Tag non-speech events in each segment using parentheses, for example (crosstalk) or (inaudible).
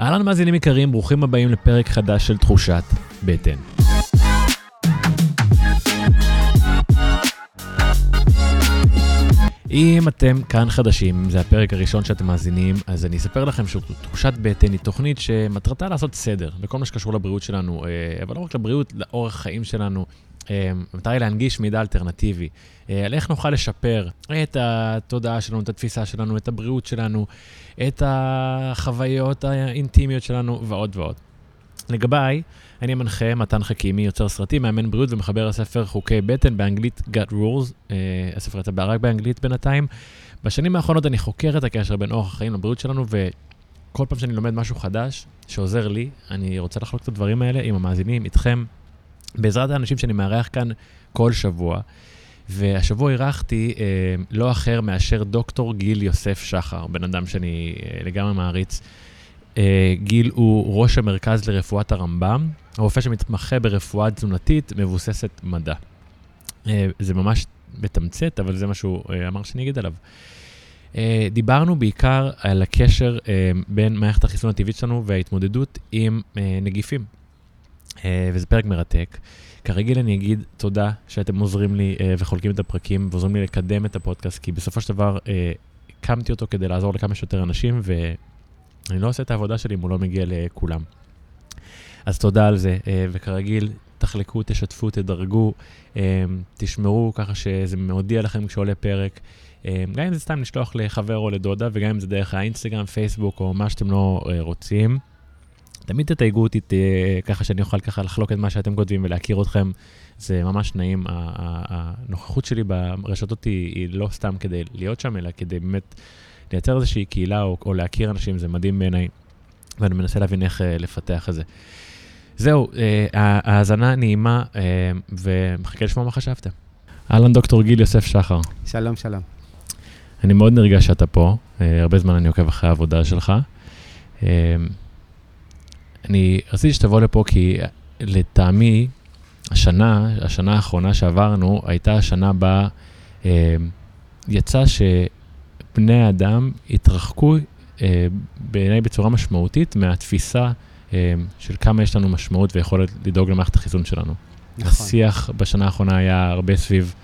אהלן מאזינים יקרים, ברוכים הבאים לפרק חדש של תחושת בטן. אם אתם כאן חדשים, אם זה הפרק הראשון שאתם מאזינים, אז אני אספר לכם שתחושת בטן היא תוכנית שמטרתה לעשות סדר בכל מה שקשור לבריאות שלנו, אה, אבל לא רק לבריאות, לאורח החיים שלנו. המטרה היא להנגיש מידע אלטרנטיבי, אה, על איך נוכל לשפר את התודעה שלנו, את התפיסה שלנו, את הבריאות שלנו, את החוויות האינטימיות שלנו ועוד ועוד. לגביי, אני המנחה מתן חכימי, יוצר סרטים, מאמן בריאות ומחבר הספר חוקי בטן באנגלית Gut Rules, אה, הספר יצא רק באנגלית בינתיים. בשנים האחרונות אני חוקר את הקשר בין אורח החיים לבריאות שלנו, וכל פעם שאני לומד משהו חדש שעוזר לי, אני רוצה לחלוק את הדברים האלה עם המאזינים, איתכם, בעזרת האנשים שאני מארח כאן כל שבוע. והשבוע אירחתי אה, לא אחר מאשר דוקטור גיל יוסף שחר, בן אדם שאני אה, לגמרי מעריץ. אה, גיל הוא ראש המרכז לרפואת הרמב"ם, הרופא שמתמחה ברפואה תזונתית מבוססת מדע. אה, זה ממש מתמצת, אבל זה מה שהוא אה, אמר שאני אגיד עליו. אה, דיברנו בעיקר על הקשר אה, בין מערכת החיסון הטבעית שלנו וההתמודדות עם אה, נגיפים. אה, וזה פרק מרתק. כרגיל אני אגיד תודה שאתם עוזרים לי uh, וחולקים את הפרקים ועוזרים לי לקדם את הפודקאסט, כי בסופו של דבר uh, הקמתי אותו כדי לעזור לכמה שיותר אנשים, ואני לא עושה את העבודה שלי אם הוא לא מגיע לכולם. אז תודה על זה, וכרגיל, תחלקו, תשתפו, תדרגו, תשמרו ככה שזה מודיע לכם כשעולה פרק. גם אם זה סתם לשלוח לחבר או לדודה, וגם אם זה דרך האינסטגרם, פייסבוק או מה שאתם לא רוצים. תמיד תתייגו אותי ככה שאני אוכל ככה לחלוק את מה שאתם כותבים ולהכיר אתכם. זה ממש נעים. הנוכחות שלי ברשתות היא, היא לא סתם כדי להיות שם, אלא כדי באמת לייצר איזושהי קהילה או, או להכיר אנשים, זה מדהים בעיניי, ואני מנסה להבין איך uh, לפתח את זה. זהו, uh, ההאזנה נעימה, uh, ומחכה לשמוע מה חשבתם. אהלן דוקטור גיל יוסף שחר. שלום, שלום. אני מאוד נרגש שאתה פה, הרבה זמן אני עוקב אחרי העבודה שלך. אני רציתי שתבוא לפה כי לטעמי, השנה, השנה האחרונה שעברנו, הייתה השנה בה אה, יצא שבני האדם התרחקו אה, בעיניי בצורה משמעותית מהתפיסה אה, של כמה יש לנו משמעות ויכולת לדאוג למערכת החיסון שלנו. נכון. השיח בשנה האחרונה היה הרבה סביב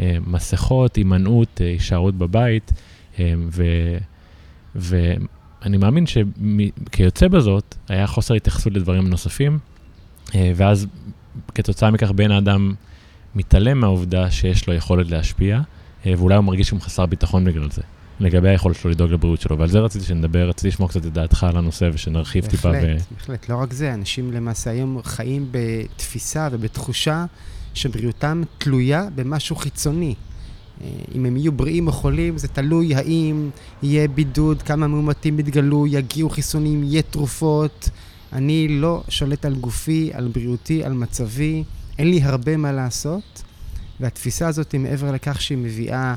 אה, מסכות, הימנעות, אה, הישארות בבית, אה, ו... ו... אני מאמין שכיוצא בזאת, היה חוסר התייחסות לדברים נוספים, אה, ואז כתוצאה מכך בן האדם מתעלם מהעובדה שיש לו יכולת להשפיע, אה, ואולי הוא מרגיש שהוא חסר ביטחון בגלל זה, לגבי היכולת שלו לדאוג לבריאות שלו, ועל זה רציתי שנדבר, רציתי לשמוע קצת את דעתך על הנושא ושנרחיב בהחלט, טיפה. בהחלט, ו... בהחלט, לא רק זה, אנשים למעשה היום חיים בתפיסה ובתחושה שבריאותם תלויה במשהו חיצוני. אה, אם הם יהיו בריאים או חולים, זה תלוי האם יהיה בידוד, כמה מאומתים יתגלו, יגיעו חיסונים, יהיה תרופות. אני לא שולט על גופי, על בריאותי, על מצבי, אין לי הרבה מה לעשות. והתפיסה הזאת מעבר לכך שהיא מביאה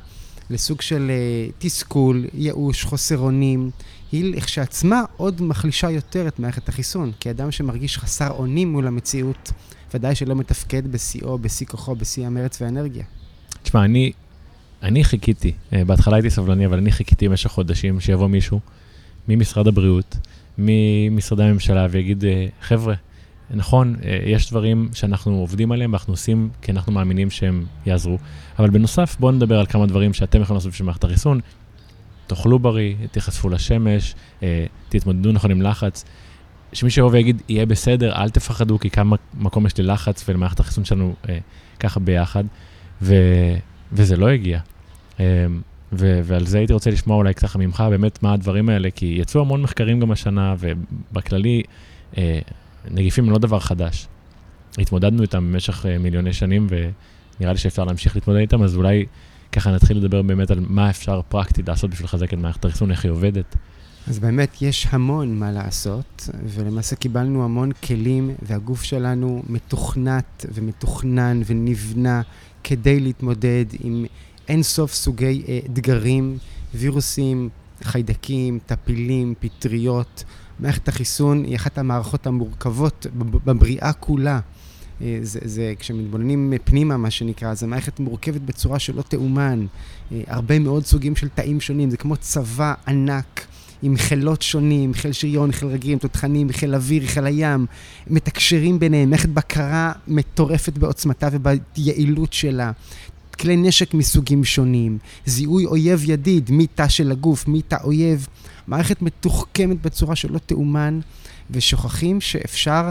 לסוג של uh, תסכול, ייאוש, חוסר אונים, היא לכשעצמה עוד מחלישה יותר את מערכת החיסון. כי אדם שמרגיש חסר אונים מול המציאות, ודאי שלא מתפקד בשיאו, בשיא כוחו, בשיא המרץ והאנרגיה. תשמע, אני אני חיכיתי, אה, בהתחלה הייתי סבלני, אבל אני חיכיתי במשך חודשים שיבוא מישהו ממשרד הבריאות, ממשרדי הממשלה, ויגיד, אה, חבר'ה, נכון, אה, יש דברים שאנחנו עובדים עליהם ואנחנו עושים כי אנחנו מאמינים שהם יעזרו, אבל בנוסף, בואו נדבר על כמה דברים שאתם יכולים לעשות בשביל מערכת החיסון. תאכלו בריא, תיחשפו לשמש, תתמודדו נכון עם לחץ. שמישהו יבוא ויגיד, יהיה בסדר, אל תפחדו, כי כמה מקום יש ללחץ ולמערכת החיסון שלנו ככה ביחד. ו, וזה לא הגיע. אמ, ו- ועל זה הייתי רוצה לשמוע אולי ככה ממך באמת מה הדברים האלה, כי יצאו המון מחקרים גם השנה, ובכללי, אה, נגיפים הם לא דבר חדש. התמודדנו איתם במשך אה, מיליוני שנים, ונראה לי שאפשר להמשיך להתמודד איתם, אז אולי ככה נתחיל לדבר באמת על מה אפשר פרקטית לעשות בשביל לחזק את מערכת החיסון, איך היא עובדת. אז באמת יש המון מה לעשות, ולמעשה קיבלנו המון כלים, והגוף שלנו מתוכנת ומתוכנן ונבנה כדי להתמודד עם אין סוף סוגי אה, אתגרים, וירוסים, חיידקים, טפילים, פטריות. מערכת החיסון היא אחת המערכות המורכבות בבריאה כולה. אה, זה, זה, כשמתבוננים פנימה, מה שנקרא, זו מערכת מורכבת בצורה שלא תאומן. אה, הרבה מאוד סוגים של תאים שונים, זה כמו צבא ענק עם חילות שונים, חיל שריון, חיל רגלים, תותחנים, חיל אוויר, חיל הים, מתקשרים ביניהם, מערכת בקרה מטורפת בעוצמתה וביעילות שלה. כלי נשק מסוגים שונים, זיהוי אויב ידיד, מי תא של הגוף, מי תא אויב, מערכת מתוחכמת בצורה שלא תאומן, ושוכחים שאפשר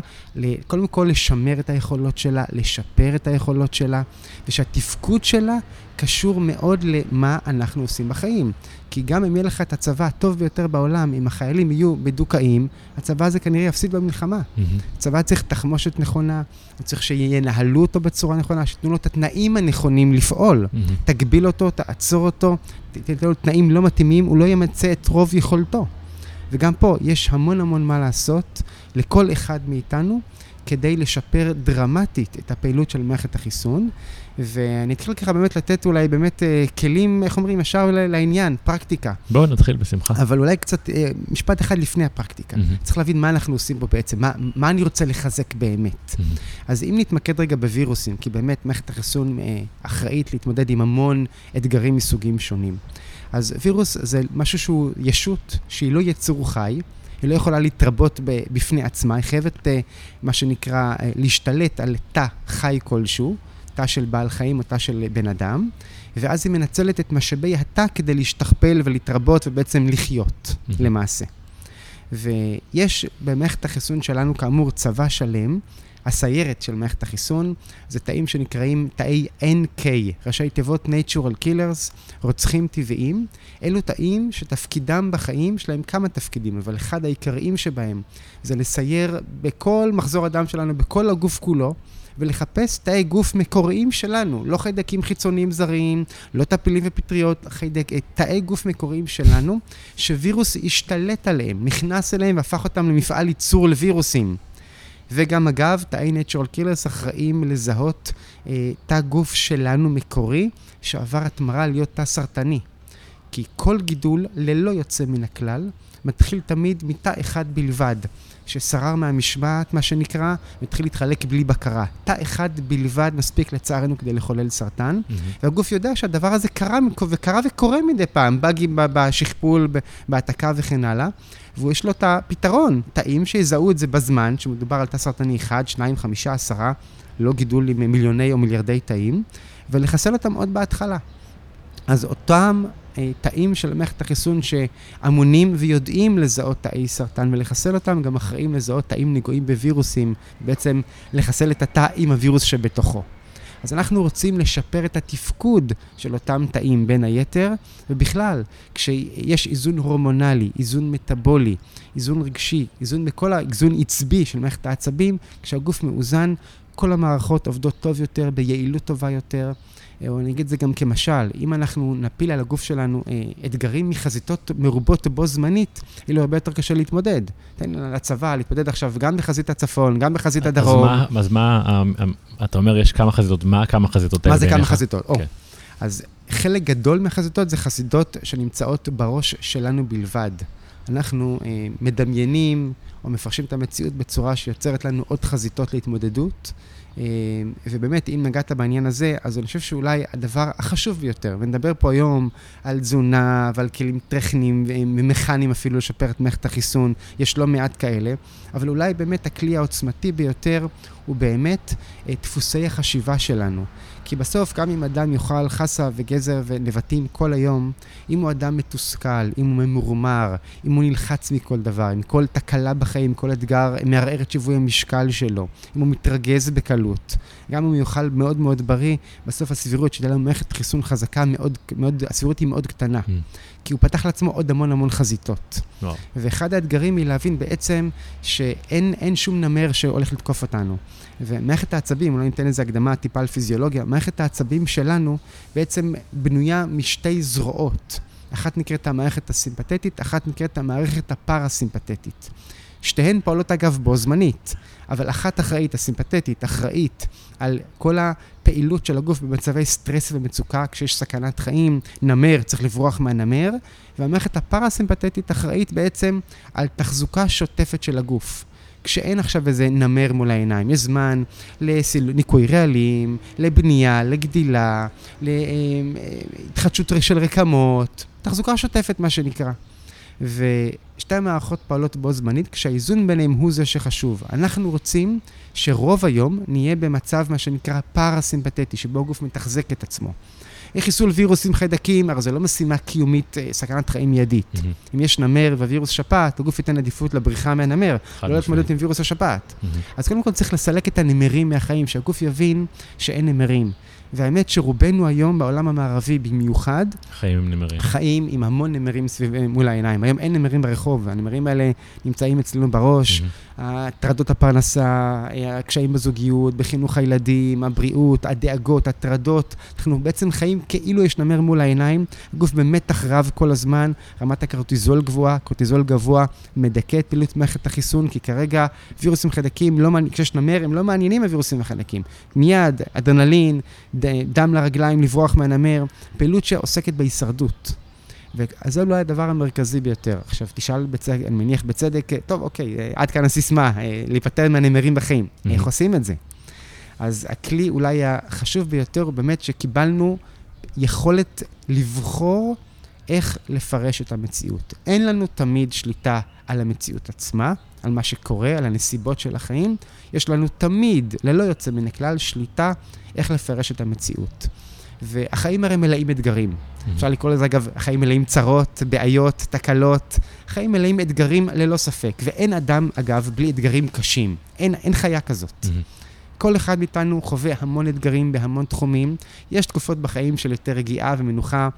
קודם כל לשמר את היכולות שלה, לשפר את היכולות שלה, ושהתפקוד שלה קשור מאוד למה אנחנו עושים בחיים. כי גם אם יהיה לך את הצבא הטוב ביותר בעולם, אם החיילים יהיו מדוכאים, הצבא הזה כנראה יפסיד במלחמה. Mm-hmm. הצבא צריך תחמושת נכונה, הוא צריך שינהלו אותו בצורה נכונה, שייתנו לו את התנאים הנכונים לפעול. Mm-hmm. תגביל אותו, תעצור אותו, תתן לו תנאים לא מתאימים, הוא לא ימצה את רוב יכולתו. וגם פה יש המון המון מה לעשות לכל אחד מאיתנו כדי לשפר דרמטית את הפעילות של מערכת החיסון. ואני אתחיל ככה באמת לתת אולי באמת אה, כלים, איך אומרים, ישר לעניין, פרקטיקה. בואו נתחיל בשמחה. אבל אולי קצת, אה, משפט אחד לפני הפרקטיקה. Mm-hmm. צריך להבין מה אנחנו עושים פה בעצם, מה, מה אני רוצה לחזק באמת. Mm-hmm. אז אם נתמקד רגע בווירוסים, כי באמת מערכת החיסון אה, אחראית להתמודד עם המון אתגרים מסוגים שונים. אז וירוס זה משהו שהוא ישות, שהיא לא יצור חי, היא לא יכולה להתרבות בפני עצמה, היא חייבת, מה שנקרא, להשתלט על תא חי כלשהו, תא של בעל חיים או תא של בן אדם, ואז היא מנצלת את משאבי התא כדי להשתכפל ולהתרבות ובעצם לחיות, mm-hmm. למעשה. ויש במערכת החיסון שלנו, כאמור, צבא שלם, הסיירת של מערכת החיסון, זה תאים שנקראים תאי NK, ראשי תיבות Natural Killers, רוצחים טבעיים. אלו תאים שתפקידם בחיים, יש להם כמה תפקידים, אבל אחד העיקריים שבהם זה לסייר בכל מחזור הדם שלנו, בכל הגוף כולו. ולחפש תאי גוף מקוריים שלנו, לא חיידקים חיצוניים זרים, לא טפילים ופטריות, חיידק, תאי גוף מקוריים שלנו, שווירוס השתלט עליהם, נכנס אליהם והפך אותם למפעל ייצור לווירוסים. וגם אגב, תאי Natural Killers אחראים לזהות אה, תא גוף שלנו מקורי, שעבר התמרה להיות תא סרטני. כי כל גידול, ללא יוצא מן הכלל, מתחיל תמיד מתא אחד בלבד, ששרר מהמשמעת, מה שנקרא, והתחיל להתחלק בלי בקרה. תא אחד בלבד מספיק לצערנו כדי לחולל סרטן, mm-hmm. והגוף יודע שהדבר הזה קרה וקרה וקורה מדי פעם, באגים בשכפול, בהעתקה וכן הלאה, ויש לו את הפתרון, תאים שיזהו את זה בזמן, שמדובר על תא סרטני 1, 2, 5, 10, לא גידול עם מיליוני או מיליארדי תאים, ולחסל אותם עוד בהתחלה. אז אותם תאים של מערכת החיסון שאמונים ויודעים לזהות תאי סרטן ולחסל אותם, גם אחראים לזהות תאים נגועים בווירוסים, בעצם לחסל את התא עם הווירוס שבתוכו. אז אנחנו רוצים לשפר את התפקוד של אותם תאים בין היתר, ובכלל, כשיש איזון הורמונלי, איזון מטאבולי, איזון רגשי, איזון בכל האיזון עצבי של מערכת העצבים, כשהגוף מאוזן, כל המערכות עובדות טוב יותר, ביעילות טובה יותר. או אני אגיד את זה גם כמשל, אם אנחנו נפיל על הגוף שלנו אה, אתגרים מחזיתות מרובות בו זמנית, יהיה לו הרבה יותר קשה להתמודד. תן לצבא להתמודד עכשיו גם בחזית הצפון, גם בחזית הדרום. אז מה, אז מה אה, אה, אתה אומר יש כמה חזיתות, מה כמה חזיתות מה זה כמה חזיתות? Okay. כן. אז חלק גדול מהחזיתות זה חזיתות שנמצאות בראש שלנו בלבד. אנחנו אה, מדמיינים או מפרשים את המציאות בצורה שיוצרת לנו עוד חזיתות להתמודדות. אה, ובאמת, אם נגעת בעניין הזה, אז אני חושב שאולי הדבר החשוב ביותר, ונדבר פה היום על תזונה ועל כלים טכניים ומכניים אפילו לשפר את מערכת החיסון, יש לא מעט כאלה, אבל אולי באמת הכלי העוצמתי ביותר הוא באמת אה, דפוסי החשיבה שלנו. כי בסוף, גם אם אדם יאכל חסה וגזר ונבטים כל היום, אם הוא אדם מתוסכל, אם הוא ממורמר, אם הוא נלחץ מכל דבר, אם כל תקלה בחיים, כל אתגר מערער את שיווי המשקל שלו, אם הוא מתרגז בקלות, גם אם הוא יאכל מאוד מאוד בריא, בסוף הסבירות שתהיה לנו מערכת חיסון חזקה מאוד, מאוד, הסבירות היא מאוד קטנה. Mm. כי הוא פתח לעצמו עוד המון המון חזיתות. No. ואחד האתגרים היא להבין בעצם שאין שום נמר שהולך לתקוף אותנו. ומערכת העצבים, אולי ניתן לזה הקדמה טיפה על פיזיולוגיה, מערכת העצבים שלנו בעצם בנויה משתי זרועות. אחת נקראת המערכת הסימפתטית, אחת נקראת המערכת הפרסימפתטית. שתיהן פועלות אגב בו זמנית, אבל אחת אחראית, הסימפתטית, אחראית על כל הפעילות של הגוף במצבי סטרס ומצוקה, כשיש סכנת חיים, נמר, צריך לברוח מהנמר, והמערכת הפרסימפתטית אחראית בעצם על תחזוקה שוטפת של הגוף. כשאין עכשיו איזה נמר מול העיניים, יש זמן לניקוי רעלים, לבנייה, לגדילה, להתחדשות של רקמות, תחזוקה שוטפת מה שנקרא. ושתי המערכות פועלות בו זמנית, כשהאיזון ביניהם הוא זה שחשוב. אנחנו רוצים שרוב היום נהיה במצב מה שנקרא פארסימפטטי, שבו הגוף מתחזק את עצמו. חיסול וירוסים חיידקים, הרי זו לא משימה קיומית, אה, סכנת חיים מיידית. Mm-hmm. אם יש נמר ווירוס שפעת, הגוף ייתן עדיפות לבריחה מהנמר, לא להתמודד עם וירוס השפעת. Mm-hmm. אז קודם כל צריך לסלק את הנמרים מהחיים, שהגוף יבין שאין נמרים. והאמת שרובנו היום בעולם המערבי במיוחד, חיים עם נמרים. חיים עם המון נמרים סביב, מול העיניים. היום אין נמרים ברחוב, הנמרים האלה נמצאים אצלנו בראש. הטרדות הפרנסה, הקשיים בזוגיות, בחינוך הילדים, הבריאות, הדאגות, הטרדות. אנחנו בעצם חיים כאילו יש נמר מול העיניים, הגוף במתח רב כל הזמן, רמת הקורטיזול גבוהה, קורטיזול גבוה מדכא את פעילות מערכת החיסון, כי כרגע וירוסים חיידקים, לא, כשיש נמר, הם לא מעניינים הווירוסים החיידקים. מיד, אדרנלין, דם לרגליים, לברוח מהנמר, פעילות שעוסקת בהישרדות. אז זה לא היה הדבר המרכזי ביותר. עכשיו, תשאל, בצדק, אני מניח בצדק, טוב, אוקיי, עד כאן הסיסמה, אה, להיפטר מהנמרים בחיים. Mm-hmm. איך עושים את זה? אז הכלי אולי החשוב ביותר הוא באמת שקיבלנו יכולת לבחור איך לפרש את המציאות. אין לנו תמיד שליטה על המציאות עצמה, על מה שקורה, על הנסיבות של החיים. יש לנו תמיד, ללא יוצא מן הכלל, שליטה איך לפרש את המציאות. והחיים הרי מלאים אתגרים. Mm-hmm. אפשר לקרוא לזה, אגב, החיים מלאים צרות, בעיות, תקלות. חיים מלאים אתגרים ללא ספק. ואין אדם, אגב, בלי אתגרים קשים. אין, אין חיה כזאת. Mm-hmm. כל אחד מאיתנו חווה המון אתגרים בהמון תחומים. יש תקופות בחיים של יותר רגיעה ומנוחה.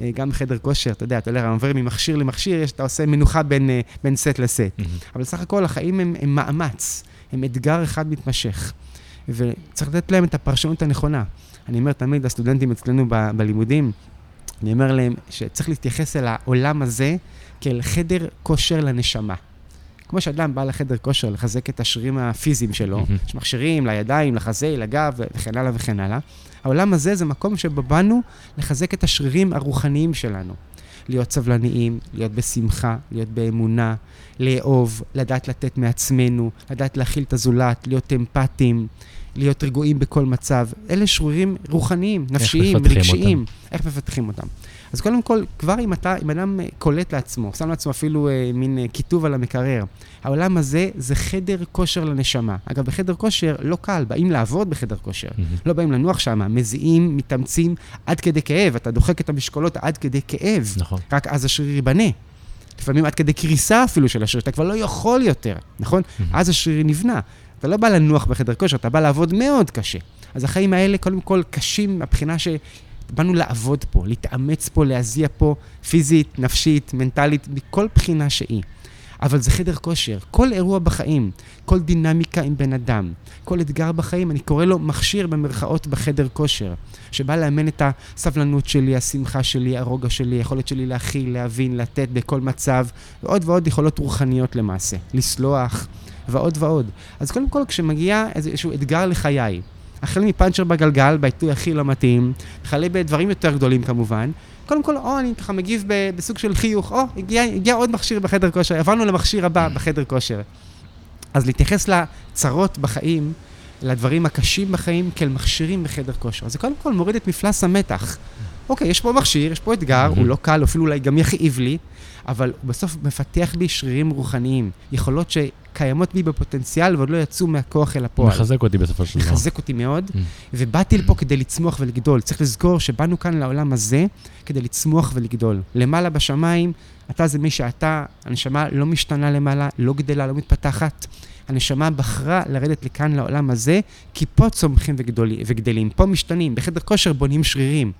אה, גם בחדר כושר, אתה יודע, אתה יודע, עובר ממכשיר למכשיר, אתה עושה מנוחה בין, אה, בין סט לסט. Mm-hmm. אבל סך הכל החיים הם, הם מאמץ, הם אתגר אחד מתמשך. וצריך לתת להם את הפרשנות הנכונה. אני אומר תמיד לסטודנטים אצלנו ב- בלימודים, אני אומר להם שצריך להתייחס אל העולם הזה כאל חדר כושר לנשמה. כמו שאדם בא לחדר כושר לחזק את השרירים הפיזיים שלו. יש מכשירים לידיים, לחזה, לגב וכן הלאה וכן הלאה. העולם הזה זה מקום שבו באנו לחזק את השרירים הרוחניים שלנו. להיות סבלניים, להיות בשמחה, להיות באמונה, לאהוב, לדעת לתת מעצמנו, לדעת להכיל את הזולת, להיות אמפתיים, להיות רגועים בכל מצב. אלה שרירים רוחניים, נפשיים, רגשיים. איך מפתחים אותם? אז קודם כל, כבר אם אתה, אם אדם קולט לעצמו, שם לעצמו אפילו אה, מין אה, כיתוב על המקרר, העולם הזה זה חדר כושר לנשמה. אגב, בחדר כושר לא קל, באים לעבוד בחדר כושר. Mm-hmm. לא באים לנוח שם, מזיעים, מתאמצים עד כדי כאב, אתה דוחק את המשקולות עד כדי כאב. נכון. רק אז השריר ייבנה. לפעמים עד כדי קריסה אפילו של השריר, אתה כבר לא יכול יותר, נכון? Mm-hmm. אז השריר נבנה. אתה לא בא לנוח בחדר כושר, אתה בא לעבוד מאוד קשה. אז החיים האלה קודם כל קשים מבחינה שבאנו לעבוד פה, להתאמץ פה, להזיע פה, פיזית, נפשית, מנטלית, מכל בחינה שהיא. אבל זה חדר כושר. כל אירוע בחיים, כל דינמיקה עם בן אדם, כל אתגר בחיים, אני קורא לו מכשיר במרכאות בחדר כושר, שבא לאמן את הסבלנות שלי, השמחה שלי, הרוגע שלי, היכולת שלי להכיל, להבין, לתת בכל מצב, ועוד ועוד יכולות רוחניות למעשה. לסלוח, ועוד ועוד. אז קודם כל, כשמגיע איזשהו אתגר לחיי, החל מפאנצ'ר בגלגל, בעיתוי הכי לא מתאים, וכלה בדברים יותר גדולים כמובן, קודם כל, או אני ככה מגיב בסוג של חיוך, או הגיע, הגיע עוד מכשיר בחדר כושר, עברנו למכשיר הבא בחדר כושר. אז להתייחס לצרות בחיים, לדברים הקשים בחיים, כאל מכשירים בחדר כושר. זה קודם כל מוריד את מפלס המתח. אוקיי, יש פה מכשיר, יש פה אתגר, הוא לא קל, אפילו אולי גם יכאיב לי, אבל בסוף מפתח בי שרירים רוחניים, יכולות שקיימות בי בפוטנציאל ועוד לא יצאו מהכוח אל הפועל. מחזק אותי בסופו של דבר. מחזק אותי מאוד, mm. ובאתי לפה כדי לצמוח ולגדול. צריך לזכור שבאנו כאן לעולם הזה כדי לצמוח ולגדול. למעלה בשמיים, אתה זה מי שאתה, הנשמה לא משתנה למעלה, לא גדלה, לא מתפתחת. הנשמה בחרה לרדת לכאן לעולם הזה, כי פה צומחים וגדלים, פה משתנים, בחדר כושר בונים שרירים.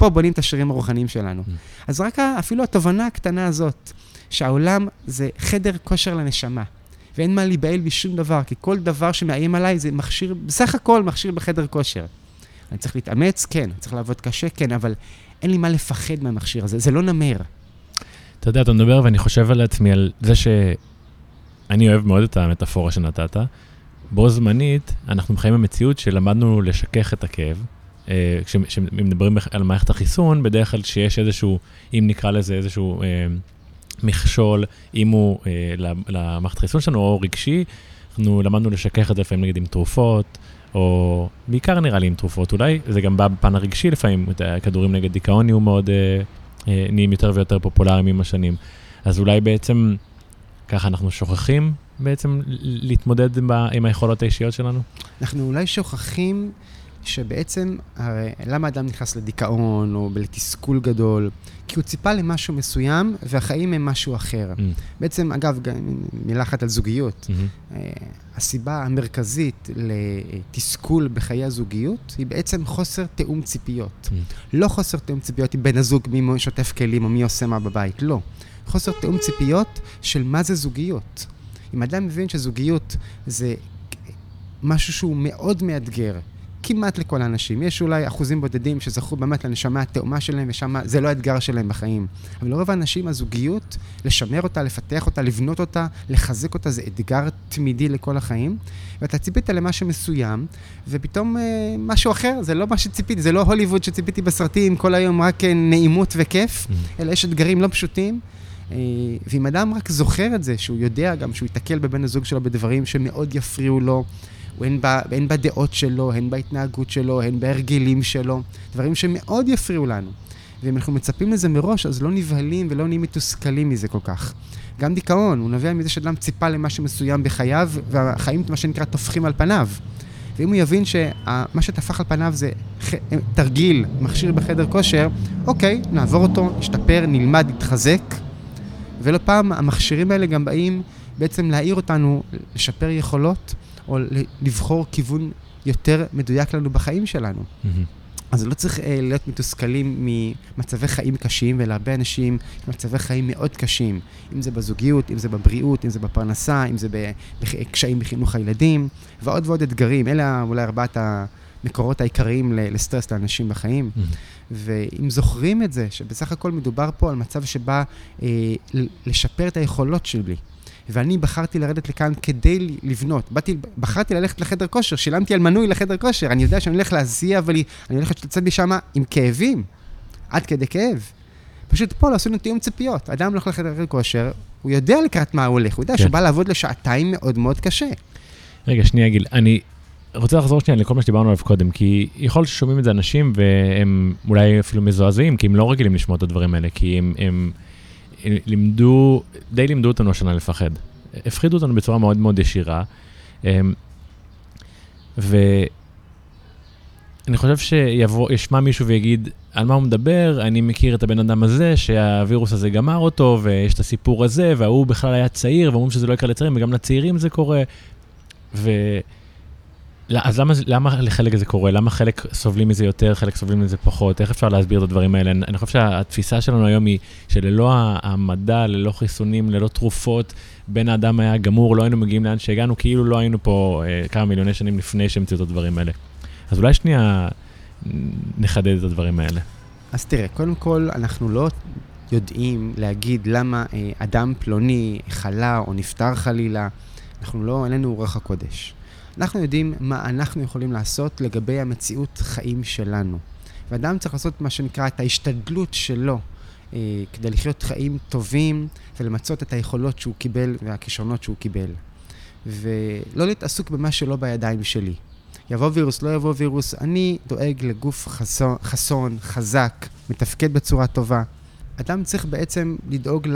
פה בונים את השרירים הרוחניים שלנו. Mm. אז רק אפילו התובנה הקטנה הזאת, שהעולם זה חדר כושר לנשמה, ואין מה להיבהל בשום דבר, כי כל דבר שמאיים עליי זה מכשיר, בסך הכל מכשיר בחדר כושר. אני צריך להתאמץ? כן. צריך לעבוד קשה? כן, אבל אין לי מה לפחד מהמכשיר הזה, זה לא נמר. אתה יודע, אתה מדבר ואני חושב על עצמי, על זה שאני אוהב מאוד את המטאפורה שנתת. בו זמנית, אנחנו חיים במציאות שלמדנו לשכך את הכאב, כשמדברים על מערכת החיסון, בדרך כלל שיש איזשהו, אם נקרא לזה איזשהו אה, מכשול, אם הוא אה, למערכת החיסון שלנו, או רגשי, אנחנו למדנו לשכך את זה לפעמים נגיד עם תרופות, או בעיקר נראה לי עם תרופות, אולי זה גם בא בפן הרגשי לפעמים, כדורים נגד דיכאון נהיו מאוד, נהיים יותר ויותר פופולריים עם השנים. אז אולי בעצם ככה אנחנו שוכחים בעצם להתמודד עם היכולות האישיות שלנו? אנחנו אולי שוכחים שבעצם, הרי למה אדם נכנס לדיכאון או לתסכול גדול? כי הוא ציפה למשהו מסוים, והחיים הם משהו אחר. Mm. בעצם, אגב, מילה אחת על זוגיות. Mm-hmm. הסיבה המרכזית לתסכול בחיי הזוגיות היא בעצם חוסר תיאום ציפיות. Mm. לא חוסר תיאום ציפיות עם בן הזוג, מי שוטף כלים או מי עושה מה בבית, לא. חוסר תיאום ציפיות של מה זה זוגיות. אם אדם מבין שזוגיות זה משהו שהוא מאוד מאתגר, כמעט לכל האנשים. יש אולי אחוזים בודדים שזכו באמת לנשמה התאומה שלהם, ושם זה לא האתגר שלהם בחיים. אבל לרוב האנשים, הזוגיות, לשמר אותה, לפתח אותה, לבנות אותה, לחזק אותה, זה אתגר תמידי לכל החיים. ואתה ציפית למשהו מסוים, ופתאום אה, משהו אחר, זה לא מה שציפיתי, זה לא הוליווד שציפיתי בסרטים, כל היום רק אה, נעימות וכיף, mm-hmm. אלא יש אתגרים לא פשוטים. אה, ואם אדם רק זוכר את זה, שהוא יודע גם שהוא ייתקל בבן הזוג שלו בדברים שמאוד יפריעו לו, הן, ב, הן בדעות שלו, הן בהתנהגות שלו, הן בהרגלים שלו, דברים שמאוד יפריעו לנו. ואם אנחנו מצפים לזה מראש, אז לא נבהלים ולא נהיים מתוסכלים מזה כל כך. גם דיכאון, הוא נובע מזה שאדם ציפה למשהו מסוים בחייו, והחיים, מה שנקרא, טופחים על פניו. ואם הוא יבין שמה שטפח על פניו זה תרגיל, מכשיר בחדר כושר, אוקיי, נעבור אותו, נשתפר, נלמד, נתחזק. ולא פעם המכשירים האלה גם באים בעצם להעיר אותנו, לשפר יכולות, או לבחור כיוון יותר מדויק לנו בחיים שלנו. Mm-hmm. אז לא צריך uh, להיות מתוסכלים ממצבי חיים קשים, ולהרבה אנשים מצבי חיים מאוד קשים, אם זה בזוגיות, אם זה בבריאות, אם זה בפרנסה, אם זה בקשיים בחינוך הילדים, ועוד ועוד אתגרים. אלה אולי ארבעת המקורות העיקריים לסטרס לאנשים בחיים. Mm-hmm. ואם זוכרים את זה, שבסך הכל מדובר פה על מצב שבא uh, לשפר את היכולות שלי, ואני בחרתי לרדת לכאן כדי לבנות. באתי, בחרתי ללכת לחדר כושר, שילמתי על מנוי לחדר כושר, אני יודע שאני הולך להזיע, אבל אני הולך לצאת משם עם כאבים, עד כדי כאב. פשוט פה לא עשינו תיאום ציפיות. אדם הולך לחדר כושר, הוא יודע לקראת מה הוא הולך, הוא יודע כן. שהוא בא לעבוד לשעתיים מאוד מאוד קשה. רגע, שנייה, גיל, אני רוצה לחזור שנייה לכל מה שדיברנו עליו קודם, כי יכול ששומעים את זה אנשים והם אולי אפילו מזועזעים, כי הם לא רגילים לשמוע את הדברים האלה, כי הם... הם... לימדו, די לימדו אותנו השנה לפחד. הפחידו אותנו בצורה מאוד מאוד ישירה. אמ, ואני חושב שישמע מישהו ויגיד, על מה הוא מדבר, אני מכיר את הבן אדם הזה, שהווירוס הזה גמר אותו, ויש את הסיפור הזה, וההוא בכלל היה צעיר, ואומרים שזה לא יקרה לצעירים, וגם לצעירים זה קורה. ו... אז למה, למה לחלק זה קורה? למה חלק סובלים מזה יותר, חלק סובלים מזה פחות? איך אפשר להסביר את הדברים האלה? אני, אני חושב שהתפיסה שלנו היום היא שללא המדע, ללא חיסונים, ללא תרופות, בן האדם היה גמור, לא היינו מגיעים לאן שהגענו, כאילו לא היינו פה אה, כמה מיליוני שנים לפני שהמציאו את הדברים האלה. אז אולי שנייה נחדד את הדברים האלה. אז תראה, קודם כל, אנחנו לא יודעים להגיד למה אה, אדם פלוני חלה או נפטר חלילה. אנחנו לא, אין לנו רוח הקודש. אנחנו יודעים מה אנחנו יכולים לעשות לגבי המציאות חיים שלנו. ואדם צריך לעשות מה שנקרא את ההשתדלות שלו אה, כדי לחיות חיים טובים ולמצות את היכולות שהוא קיבל והכישרונות שהוא קיבל. ולא להתעסוק במה שלא בידיים שלי. יבוא וירוס, לא יבוא וירוס, אני דואג לגוף חסון, חסון, חזק, מתפקד בצורה טובה. אדם צריך בעצם לדאוג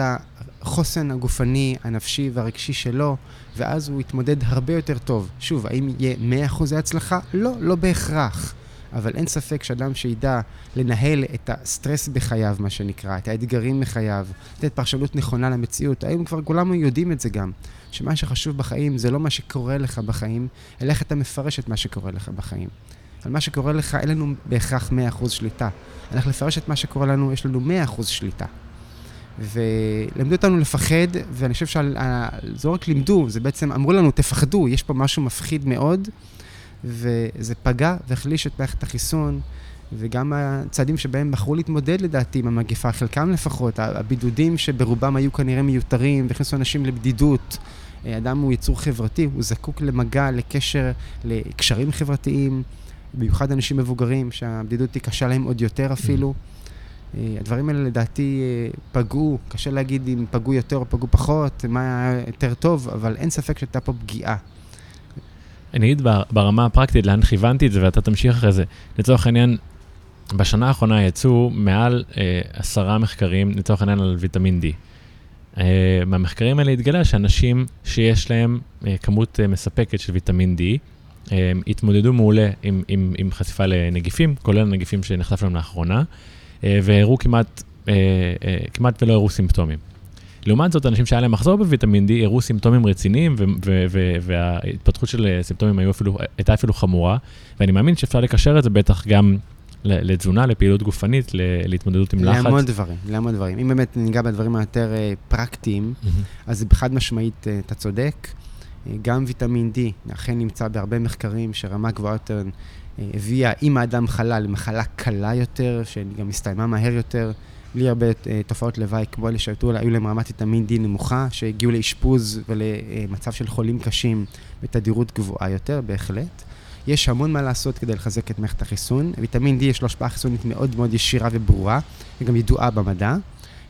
לחוסן הגופני, הנפשי והרגשי שלו, ואז הוא יתמודד הרבה יותר טוב. שוב, האם יהיה 100% הצלחה? לא, לא בהכרח. אבל אין ספק שאדם שידע לנהל את הסטרס בחייו, מה שנקרא, את האתגרים בחייו, לתת פרשנות נכונה למציאות, היום כבר כולנו יודעים את זה גם, שמה שחשוב בחיים זה לא מה שקורה לך בחיים, אלא איך אתה מפרש את מה שקורה לך בחיים. על מה שקורה לך אין לנו בהכרח 100% שליטה. אנחנו לפרש את מה שקורה לנו, יש לנו 100% שליטה. ולימדו אותנו לפחד, ואני חושב שזה לא רק לימדו, זה בעצם אמרו לנו, תפחדו, יש פה משהו מפחיד מאוד, וזה פגע והחליש את מערכת החיסון, וגם הצעדים שבהם בחרו להתמודד לדעתי עם המגפה, חלקם לפחות, הבידודים שברובם היו כנראה מיותרים, והכניסו אנשים לבדידות. אדם הוא יצור חברתי, הוא זקוק למגע, לקשר, לקשרים חברתיים, במיוחד אנשים מבוגרים, שהבדידות היא קשה להם עוד יותר אפילו. אה, הדברים האלה לדעתי אה, פגעו, קשה להגיד אם פגעו יותר או פגעו פחות, מה היה יותר טוב, אבל אין ספק שהייתה פה פגיעה. אני אגיד ברמה הפרקטית, לאן כיוונתי את זה ואתה תמשיך אחרי זה. לצורך העניין, בשנה האחרונה יצאו מעל אה, עשרה מחקרים, לצורך העניין על ויטמין D. אה, מהמחקרים האלה התגלה שאנשים שיש להם אה, כמות אה, מספקת של ויטמין D, אה, התמודדו מעולה עם, עם, עם חשיפה לנגיפים, כולל הנגיפים שנחשף להם לאחרונה, אה, והראו כמעט, אה, אה, כמעט ולא הראו סימפטומים. לעומת זאת, אנשים שהיה להם מחזור בוויטמין D הראו סימפטומים רציניים, וההתפתחות של אה, סימפטומים אפילו, הייתה אפילו חמורה, ואני מאמין שאפשר לקשר את זה בטח גם לתזונה, לפעילות גופנית, להתמודדות עם לחץ. להמון דברים, להמון דברים. אם באמת ניגע בדברים היותר אה, פרקטיים. אז חד משמעית אה, אתה צודק. אה, גם ויטמין D אכן נמצא בהרבה מחקרים שרמה גבוהה יותר אה, הביאה, אם האדם חלה, למחלה קלה יותר, שגם הסתיימה מהר יותר, בלי הרבה אה, תופעות לוואי, כמו אלה שהיו היו להם רמת ויטמין D נמוכה, שהגיעו לאשפוז ולמצב של חולים קשים בתדירות גבוהה יותר, בהחלט. יש המון מה לעשות כדי לחזק את מערכת החיסון. ויטמין D יש לו השפעה חיסונית מאוד מאוד ישירה וברורה, וגם ידועה במדע.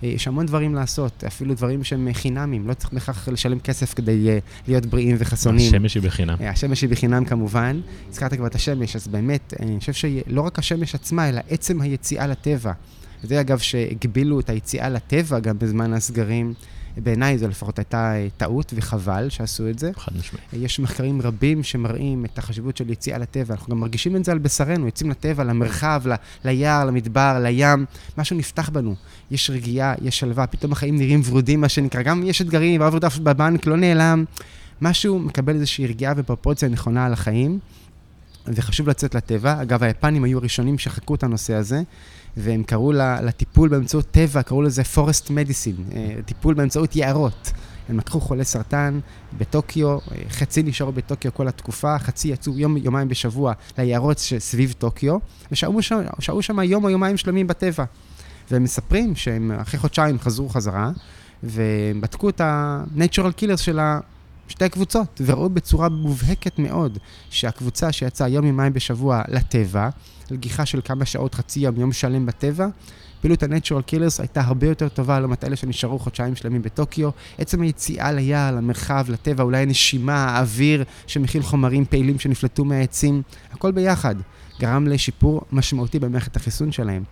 אה, יש המון דברים לעשות, אפילו דברים שהם חינמים, לא צריך בהכרח לשלם כסף כדי אה, להיות בריאים וחסונים. השמש היא בחינם. אה, השמש היא בחינם כמובן. הזכרת כבר את השמש, אז באמת, אני חושב שלא רק השמש עצמה, אלא עצם היציאה לטבע. וזה אגב שהגבילו את היציאה לטבע גם בזמן הסגרים. בעיניי זו לפחות הייתה אה, טעות, וחבל שעשו את זה. חד משמעית. יש מחקרים רבים שמראים את החשיבות של יציאה לטבע. אנחנו גם מרגישים את זה על בשרנו, יוצאים לטבע, למרחב, ל- ליער, למדבר, לים, משהו נפתח בנו. יש רגיעה, יש שלווה, פתאום החיים נראים ורודים, מה שנקרא. גם יש אתגרים, והאוברדרפט בבנק לא נעלם. משהו מקבל איזושהי רגיעה ופרופורציה נכונה על החיים, וחשוב לצאת לטבע. אגב, היפנים היו הראשונים שחקו את הנושא הזה, והם קראו לטיפול באמצעות טבע, קראו לזה forest medicine, אה, טיפול באמצעות יערות. הם לקחו חולי סרטן בטוקיו, אה, חצי נשארו בטוקיו כל התקופה, חצי יצאו יום, יומיים בשבוע ליערות שסביב טוקיו, ושהו שם, שהו שם יום או יומיים שלמים בטבע. והם מספרים שהם אחרי חודשיים חזרו חזרה, ובדקו את ה-natural killers של שתי הקבוצות, וראו בצורה מובהקת מאוד שהקבוצה שיצאה יום יומיים בשבוע לטבע, על גיחה של כמה שעות, חצי יום, יום שלם בטבע, פעילות ה-Natural Killers הייתה הרבה יותר טובה לעומת אלה שנשארו חודשיים שלמים בטוקיו. עצם היציאה ליער, למרחב, לטבע, אולי הנשימה, האוויר שמכיל חומרים פעילים שנפלטו מהעצים, הכל ביחד גרם לשיפור משמעותי במערכת החיסון שלהם.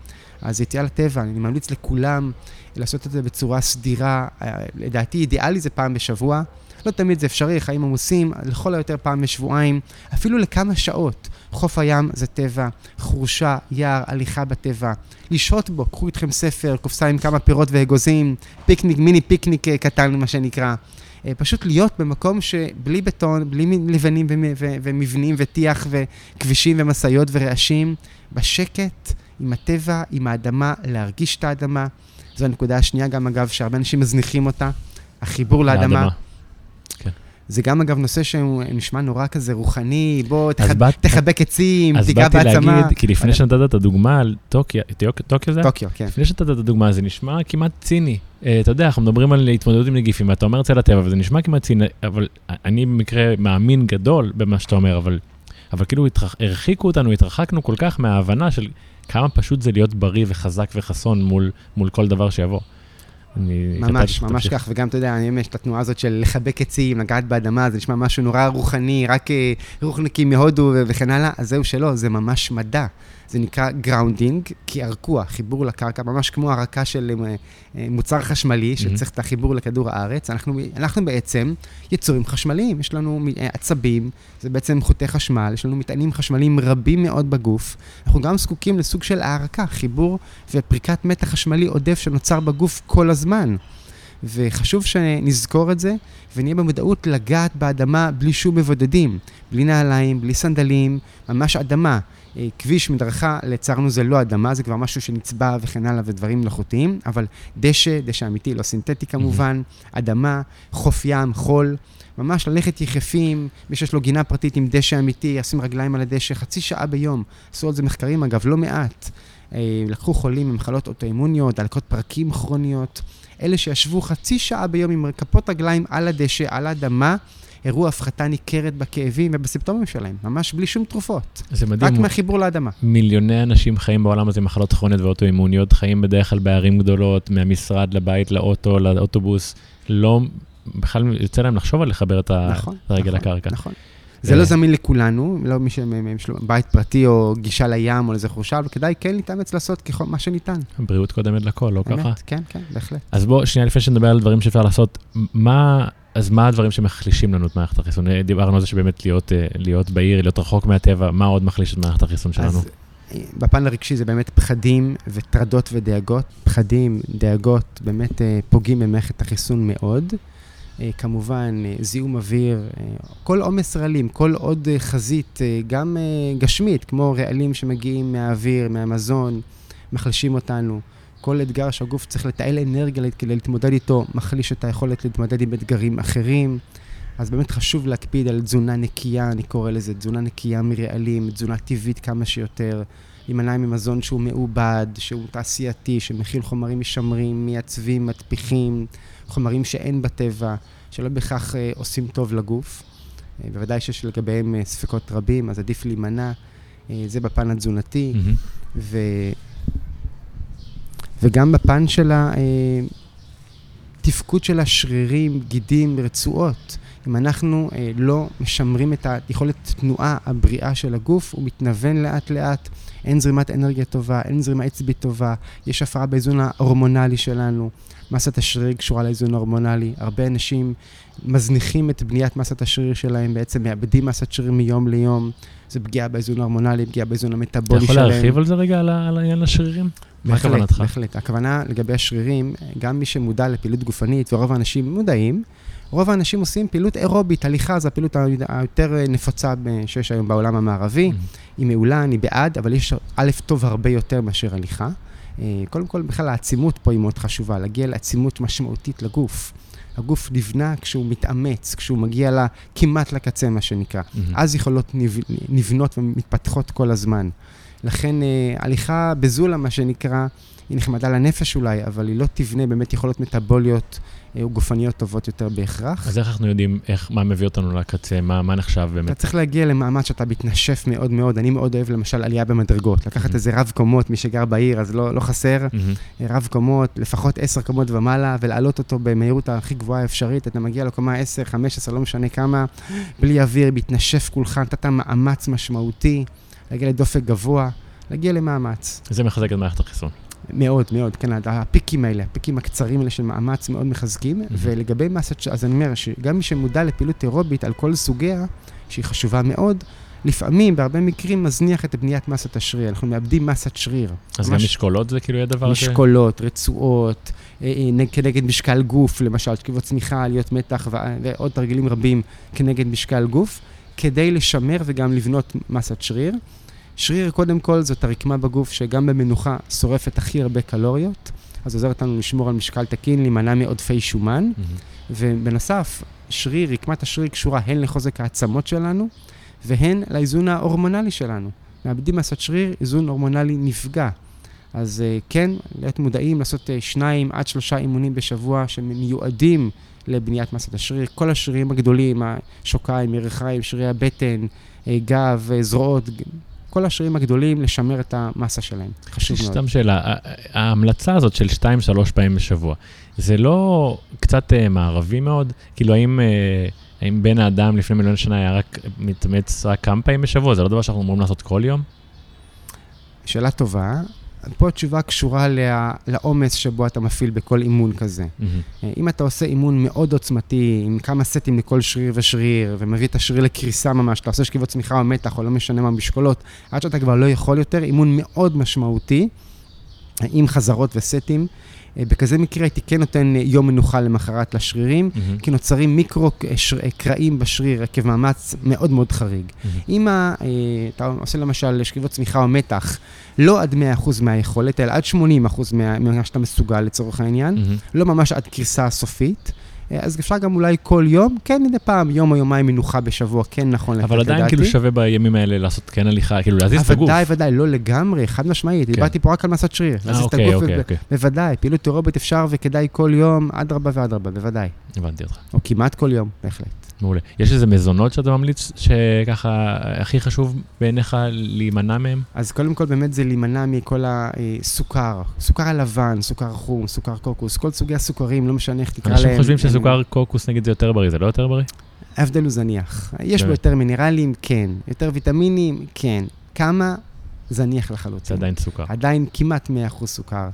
אז יציאה לטבע, אני ממליץ לכולם לעשות את זה בצורה סדירה. אה, לדעתי אידיאלי זה פעם בשבוע. לא תמיד זה אפשרי, חיים עמוסים, לכל היותר פעם בשבועיים, אפילו לכמה שעות. חוף הים זה טבע, חורשה, יער, הליכה בטבע. לשהות בו, קחו איתכם ספר, קופסה עם כמה פירות ואגוזים, פיקניק, מיני פיקניק אה, קטן, מה שנקרא. אה, פשוט להיות במקום שבלי בטון, בלי לבנים ומבנים וטיח וכבישים ומשאיות ורעשים, בשקט, עם הטבע, עם האדמה, להרגיש את האדמה. זו הנקודה השנייה גם, אגב, שהרבה אנשים מזניחים אותה, החיבור לאדמה. זה גם אגב נושא שהוא נשמע נורא כזה רוחני, בוא תח... באת- תחבק עצים, אז תיגע באדמה. להגיד, כי לפני שנתת את הדוגמה על טוקיו, טוק- טוקיו זה? טוקיו, כן. לפני שנתת את הדוגמה, זה נשמע כמעט ציני. אה, אתה יודע, אנחנו מדברים על התמודדות עם נגיפים, ואתה אומר צא לטבע, וזה נשמע כמעט ציני, אבל אני במקרה מאמין גדול במה שאתה אומר, אבל, אבל כאילו התרח, הרחיקו אותנו, התרחקנו כל כך מההבנה של כמה פשוט זה להיות בריא וחזק וחסון מול, מול כל דבר שיבוא. אני ממש, ממש. כך, וגם, אתה יודע, יש את התנועה הזאת של לחבק עצים, לגעת באדמה, זה נשמע משהו נורא רוחני, רק אה, רוחניקים מהודו וכן הלאה, אז זהו שלא, זה ממש מדע. זה נקרא grounding, קרקוע, חיבור לקרקע, ממש כמו הארקה של אה, אה, מוצר חשמלי, שצריך את החיבור לכדור הארץ. אנחנו, אנחנו בעצם יצורים חשמליים, יש לנו עצבים, זה בעצם חוטי חשמל, יש לנו מטענים חשמליים רבים מאוד בגוף. אנחנו גם זקוקים לסוג של הערקה, חיבור ופריקת מתח חשמלי עודף שנוצר בגוף כל הזמן. וחשוב שנזכור את זה, ונהיה במודעות לגעת באדמה בלי שום מבודדים, בלי נעליים, בלי סנדלים, ממש אדמה. אה, כביש, מדרכה, לצערנו זה לא אדמה, זה כבר משהו שנצבע וכן הלאה ודברים מלאכותיים, אבל דשא, דשא אמיתי, לא סינתטי כמובן, אדמה, חוף ים, חול, ממש ללכת יחפים, מי שיש לו גינה פרטית עם דשא אמיתי, ישים רגליים על הדשא, חצי שעה ביום. עשו על זה מחקרים אגב, לא מעט. אה, לקחו חולים עם מחלות אוטואימוניות, דלקות פרקים כרוניות. אלה שישבו חצי שעה ביום עם כפות רגליים על הדשא, על האדמה, הראו הפחתה ניכרת בכאבים ובסימפטומים שלהם, ממש בלי שום תרופות. זה רק מדהים, מהחיבור לאדמה. מיליוני אנשים חיים בעולם הזה עם מחלות כרוניות ואוטואימוניות, חיים בדרך כלל בערים גדולות, מהמשרד לבית, לאוטו, לאוטובוס, לא, בכלל יוצא להם לחשוב על לחבר את נכון. הרגל נכון, לקרקע. נכון. זה אה. לא זמין לכולנו, לא מי שיש לו בית פרטי או גישה לים או לאיזה חורשה, אבל כדאי כן להתאמץ לעשות ככל מה שניתן. בריאות קודמת לכל, לא ככה? אמת, כן, כן, בהחלט. אז בוא, שנייה לפני שנדבר על דברים שאפשר לעשות, מה, אז מה הדברים שמחלישים לנו את מערכת החיסון? אה, דיברנו על זה שבאמת להיות, אה, להיות בעיר, להיות רחוק מהטבע, מה עוד מחליש את מערכת החיסון שלנו? אז אה, בפן הרגשי זה באמת פחדים וטרדות ודאגות. פחדים, דאגות, באמת אה, פוגעים במערכת החיסון מאוד. אה, כמובן, אה, זיהום אוויר, אה, כל עומס רעלים, כל עוד חזית, גם גשמית, כמו רעלים שמגיעים מהאוויר, מהמזון, מחלישים אותנו. כל אתגר שהגוף צריך לתעל אנרגיה כדי להתמודד איתו, מחליש את היכולת להתמודד עם אתגרים אחרים. אז באמת חשוב להקפיד על תזונה נקייה, אני קורא לזה, תזונה נקייה מרעלים, תזונה טבעית כמה שיותר. להימנע ממזון שהוא מעובד, שהוא תעשייתי, שמכיל חומרים משמרים, מייצבים, מטפיחים, חומרים שאין בטבע, שלא בהכרח אה, עושים טוב לגוף. אה, בוודאי שיש לגביהם אה, ספקות רבים, אז עדיף להימנע. זה בפן התזונתי. מהמם. ו... וגם בפן של התפקוד של השרירים, גידים, רצועות. אם אנחנו אה, לא משמרים את היכולת תנועה הבריאה של הגוף, הוא מתנוון לאט-לאט, אין זרימת אנרגיה טובה, אין זרימה עצבית טובה, יש הפרעה באיזון ההורמונלי שלנו. מסת השריר קשורה לאיזון ההורמונלי. הרבה אנשים מזניחים את בניית מסת השריר שלהם, בעצם מאבדים מסת שריר מיום ליום. זה פגיעה באיזון ההורמונלי, פגיעה באיזון אתה המטאבולי יכול שלהם. להרחיב על זה רגע, על העניין השרירים? מה בהחלט, כוונתך? בהחלט. הכוונה לגבי השרירים, גם מי שמודע לפעילות גופנית, ורוב האנשים מודעים, רוב האנשים עושים פעילות אירובית, הליכה זו הפעילות היותר נפוצה ב- שיש היום בעולם המערבי. מהמם. היא מעולה, אני בעד, אבל יש א', טוב הרבה יותר מאשר הליכה. אה, קודם כל, בכלל העצימות פה היא מאוד חשובה, להגיע לעצימות משמעותית לגוף. הגוף נבנה כשהוא מתאמץ, כשהוא מגיע לה, כמעט לקצה, מה שנקרא. מהמם. אז יכולות נב... נבנות ומתפתחות כל הזמן. לכן אה, הליכה בזולה, מה שנקרא, היא נחמדה לנפש אולי, אבל היא לא תבנה באמת יכולות מטאבוליות אה, וגופניות טובות יותר בהכרח. אז איך אנחנו יודעים איך, מה מביא אותנו לקצה, מה, מה נחשב אתה באמת? צריך להגיע למעמד שאתה מתנשף מאוד מאוד. אני מאוד אוהב למשל עלייה במדרגות. לקחת Mhm. איזה רב קומות, מי שגר בעיר, אז לא, לא חסר. מהמם. רב קומות, לפחות עשר קומות ומעלה, ולהעלות אותו במהירות הכי גבוהה האפשרית. אתה מגיע לקומה 10, 15, לא משנה כמה, בלי אוויר, מתנשף כולך, נתת מאמץ משמעותי, להגיע לדופק גבוה, להגיע למאמץ. זה מחזק את מערכת החיסון. מאוד, מאוד, כן, הפיקים האלה, הפיקים הקצרים האלה של מאמץ מאוד מחזקים, ולגבי מסת, אז אני אומר שגם מי שמודע לפעילות אירובית על כל סוגיה, שהיא חשובה מאוד, לפעמים, בהרבה מקרים, מזניח את בניית מסת השריר. אנחנו מאבדים מסת שריר. אז גם ממש- משקולות זה כאילו יהיה דבר ש... משקולות, רצועות, אה, אה, נג- כנגד משקל גוף, למשל, שכיבות צמיחה, עליות מתח ו- ועוד תרגילים רבים כנגד משקל גוף, כדי לשמר וגם לבנות מסת שריר. שריר, קודם כל, זאת הרקמה בגוף שגם במנוחה שורפת הכי הרבה קלוריות, אז עוזרת לנו לשמור על משקל תקין, להימנע מעודפי שומן, מהמם. ובנוסף, שריר, רקמת השריר קשורה הן לחוזק העצמות שלנו, והן לאיזון ההורמונלי שלנו. מאבדים מסת שריר, איזון הורמונלי נפגע. אז uh, כן, להיות מודעים, לעשות uh, שניים עד שלושה אימונים בשבוע שמיועדים לבניית מסת השריר. כל השרירים הגדולים, השוקיים, ירכיים, שרירי הבטן, uh, גב, זרועות, כל השרירים הגדולים, לשמר את המסה שלהם. חשוב מאוד. סתם שאלה, ההמלצה הזאת של 2-3 פעמים בשבוע, זה לא קצת אה, מערבי מאוד? כאילו, האם, אה, האם בן האדם לפני מיליון שנה היה רק מתאמץ רק כמה פעמים בשבוע? זה לא דבר שאנחנו אמורים לעשות כל יום? שאלה טובה. פה התשובה קשורה לה- לעומס שבו אתה מפעיל בכל אימון כזה. אה, אם אתה עושה אימון מאוד עוצמתי, עם כמה סטים לכל שריר ושריר, ומביא את השריר לקריסה ממש, אתה עושה שכיבות צמיחה או מתח, או לא משנה מה משקולות, עד שאתה כבר לא יכול יותר, אימון מאוד משמעותי, עם חזרות וסטים. אה, בכזה מקרה הייתי כן נותן אה, יום מנוחה למחרת לשרירים, מהמם. כי נוצרים מיקרו אה, בשריר עקב מאמץ מאוד מאוד חריג. מהמם. אם ה- אתה עושה למשל שכיבות צמיחה או מתח, לא עד 100% מהיכולת, אלא עד 80% מה- ממה שאתה מסוגל לצורך העניין, מהמם. לא ממש עד קריסה סופית. אה, אז אפשר גם אולי כל יום, כן מדי פעם, יום או יומיים מנוחה בשבוע, כן נכון לתת אבל עדיין לדעתי. כאילו שווה בימים האלה לעשות כן הליכה, כאילו להזיז את הגוף. ודאי, ודאי, לא לגמרי, חד משמעית. כן. דיברתי פה רק על מסת שריר. אה, להזיז את אוקיי, הגוף, אוקיי, אוקיי. בוודאי, פעילות אירובית אפשר וכדאי כל יום, אדרבה ואדרבה, בוודאי. הבנתי אותך. או כמעט כל יום, בהחלט. מעולה. יש איזה מזונות שאתה ממליץ שככה הכי חשוב בעיניך להימנע מהם? אז קודם כל באמת זה להימנע מכל הסוכר, סוכר הלבן, סוכר חום, סוכר קוקוס, כל סוגי הסוכרים, לא משנה איך תקרא להם. אנשים חושבים שסוכר קוקוס נגיד זה יותר בריא, זה לא יותר בריא? ההבדל הוא זניח. יש בו? יותר מינרלים? כן. יותר ויטמינים? כן. כמה? זניח לחלוטין. זה עדיין סוכר. עדיין כמעט 100% סוכר.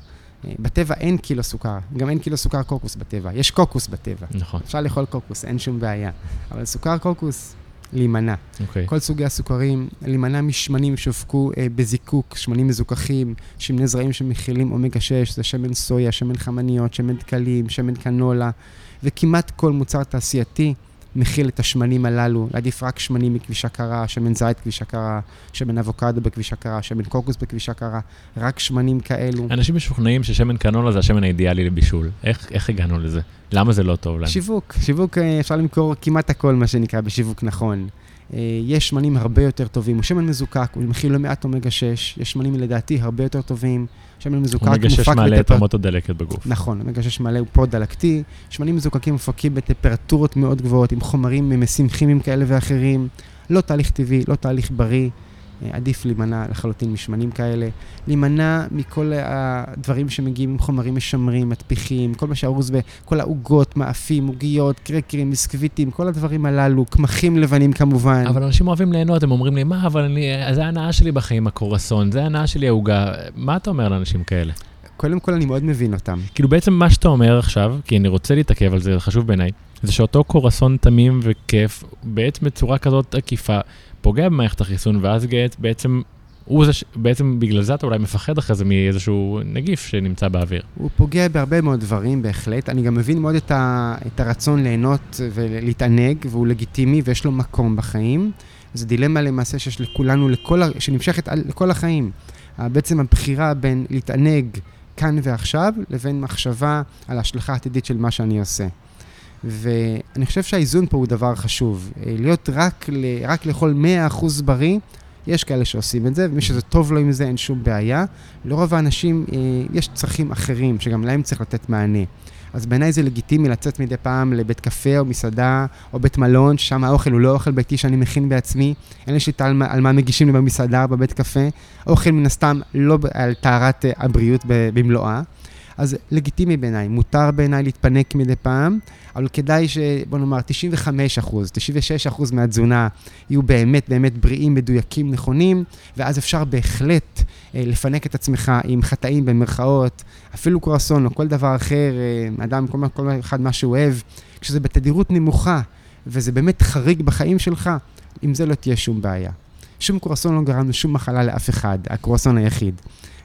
בטבע אין קילו סוכר, גם אין קילו סוכר קוקוס בטבע. יש קוקוס בטבע. נכון, אפשר לאכול קוקוס, אין שום בעיה. אבל סוכר קוקוס, להימנע. אוקיי. כל סוגי הסוכרים, להימנע משמנים שהופקו אה, בזיקוק, שמנים מזוכחים, שמני זרעים שמכילים אומגה 6, זה שמן סויה, שמן חמניות, שמן דקלים, שמן קנולה, וכמעט כל מוצר תעשייתי מכיל את השמנים הללו, להעדיף רק שמנים מכבישה קרה, שמן זית כבישה קרה, שמן אבוקדו בכבישה קרה, שמן קוקוס בכבישה קרה, רק שמנים כאלו. אנשים משוכנעים ששמן קנולה זה השמן האידיאלי לבישול. איך איך הגענו לזה? למה זה לא טוב להם? שיווק, שיווק, אה, אפשר למכור כמעט הכל, מה שנקרא, בשיווק נכון. אה, יש שמנים הרבה יותר טובים, הוא שמן מזוקק, הוא מכיל לא מעט אומגה 6, יש שמנים לדעתי הרבה יותר טובים, שמן מזוקק אומגה 6 מופק מעלה את רמות הדלקת בגוף. נכון, 6 מלא הוא פרו-דלקתי, שמנים מזוקקים מופקים בטמפרטורות מאוד גבוהות, עם חומרים ממסים כימיים כאלה ואחרים, לא תהליך טבעי, לא תהליך בריא, עדיף להימנע לחלוטין משמנים כאלה, להימנע מכל הדברים שמגיעים עם חומרים משמרים, מדפיחים, כל מה שארוז בכל העוגות, מאפים, עוגיות, קרקרים, ביסקוויטים, כל הדברים הללו, קמחים לבנים כמובן. אבל אנשים אוהבים ליהנות, הם אומרים לי, מה, אבל אני, זה ההנאה שלי בחיים, הקורסון, זה ההנאה שלי העוגה. מה אתה אומר לאנשים כאלה? קודם כל אני מאוד מבין אותם. כאילו בעצם מה שאתה אומר עכשיו, כי אני רוצה להתעכב על זה, זה חשוב בעיניי, זה שאותו קורסון תמים וכיף, בעצם בצורה כזאת עקיפה, פוגע במערכת החיסון, ואז גט בעצם, הוא זה ש... בעצם בגלל זה אתה אולי מפחד אחרי זה מאיזשהו נגיף שנמצא באוויר. הוא פוגע בהרבה מאוד דברים, בהחלט. אני גם מבין מאוד את, ה, את הרצון ליהנות ולהתענג, והוא לגיטימי ויש לו מקום בחיים. זו דילמה למעשה שיש לכולנו, לכל, שנמשכת על, לכל החיים. בעצם הבחירה בין להתענג כאן ועכשיו, לבין מחשבה על ההשלכה העתידית של מה שאני עושה. ואני חושב שהאיזון פה הוא דבר חשוב. אה, להיות רק, ל- רק לאכול 100% בריא, יש כאלה שעושים את זה, ומי שזה טוב לו עם זה, אין שום בעיה. לרוב האנשים אה, יש צרכים אחרים, שגם להם צריך לתת מענה. אז בעיניי זה לגיטימי לצאת מדי פעם לבית קפה או מסעדה או בית מלון, ששם האוכל הוא לא אוכל ביתי שאני מכין בעצמי, אין לי שליטה על, מה- על מה מגישים לי במסעדה או בבית קפה. אוכל מן הסתם לא על טהרת אה, הבריאות במלואה. אז לגיטימי בעיניי, מותר בעיניי להתפנק מדי פעם, אבל כדאי ש... בוא נאמר, 95 אחוז, 96 אחוז מהתזונה יהיו באמת באמת בריאים, מדויקים, נכונים, ואז אפשר בהחלט אה, לפנק את עצמך עם חטאים במרכאות, אפילו קרואסון או כל דבר אחר, אה, אדם, כל, כל אחד מה שהוא אוהב, כשזה בתדירות נמוכה, וזה באמת חריג בחיים שלך, עם זה לא תהיה שום בעיה. שום קרואסון לא גרם לשום מחלה לאף אחד, הקרואסון היחיד.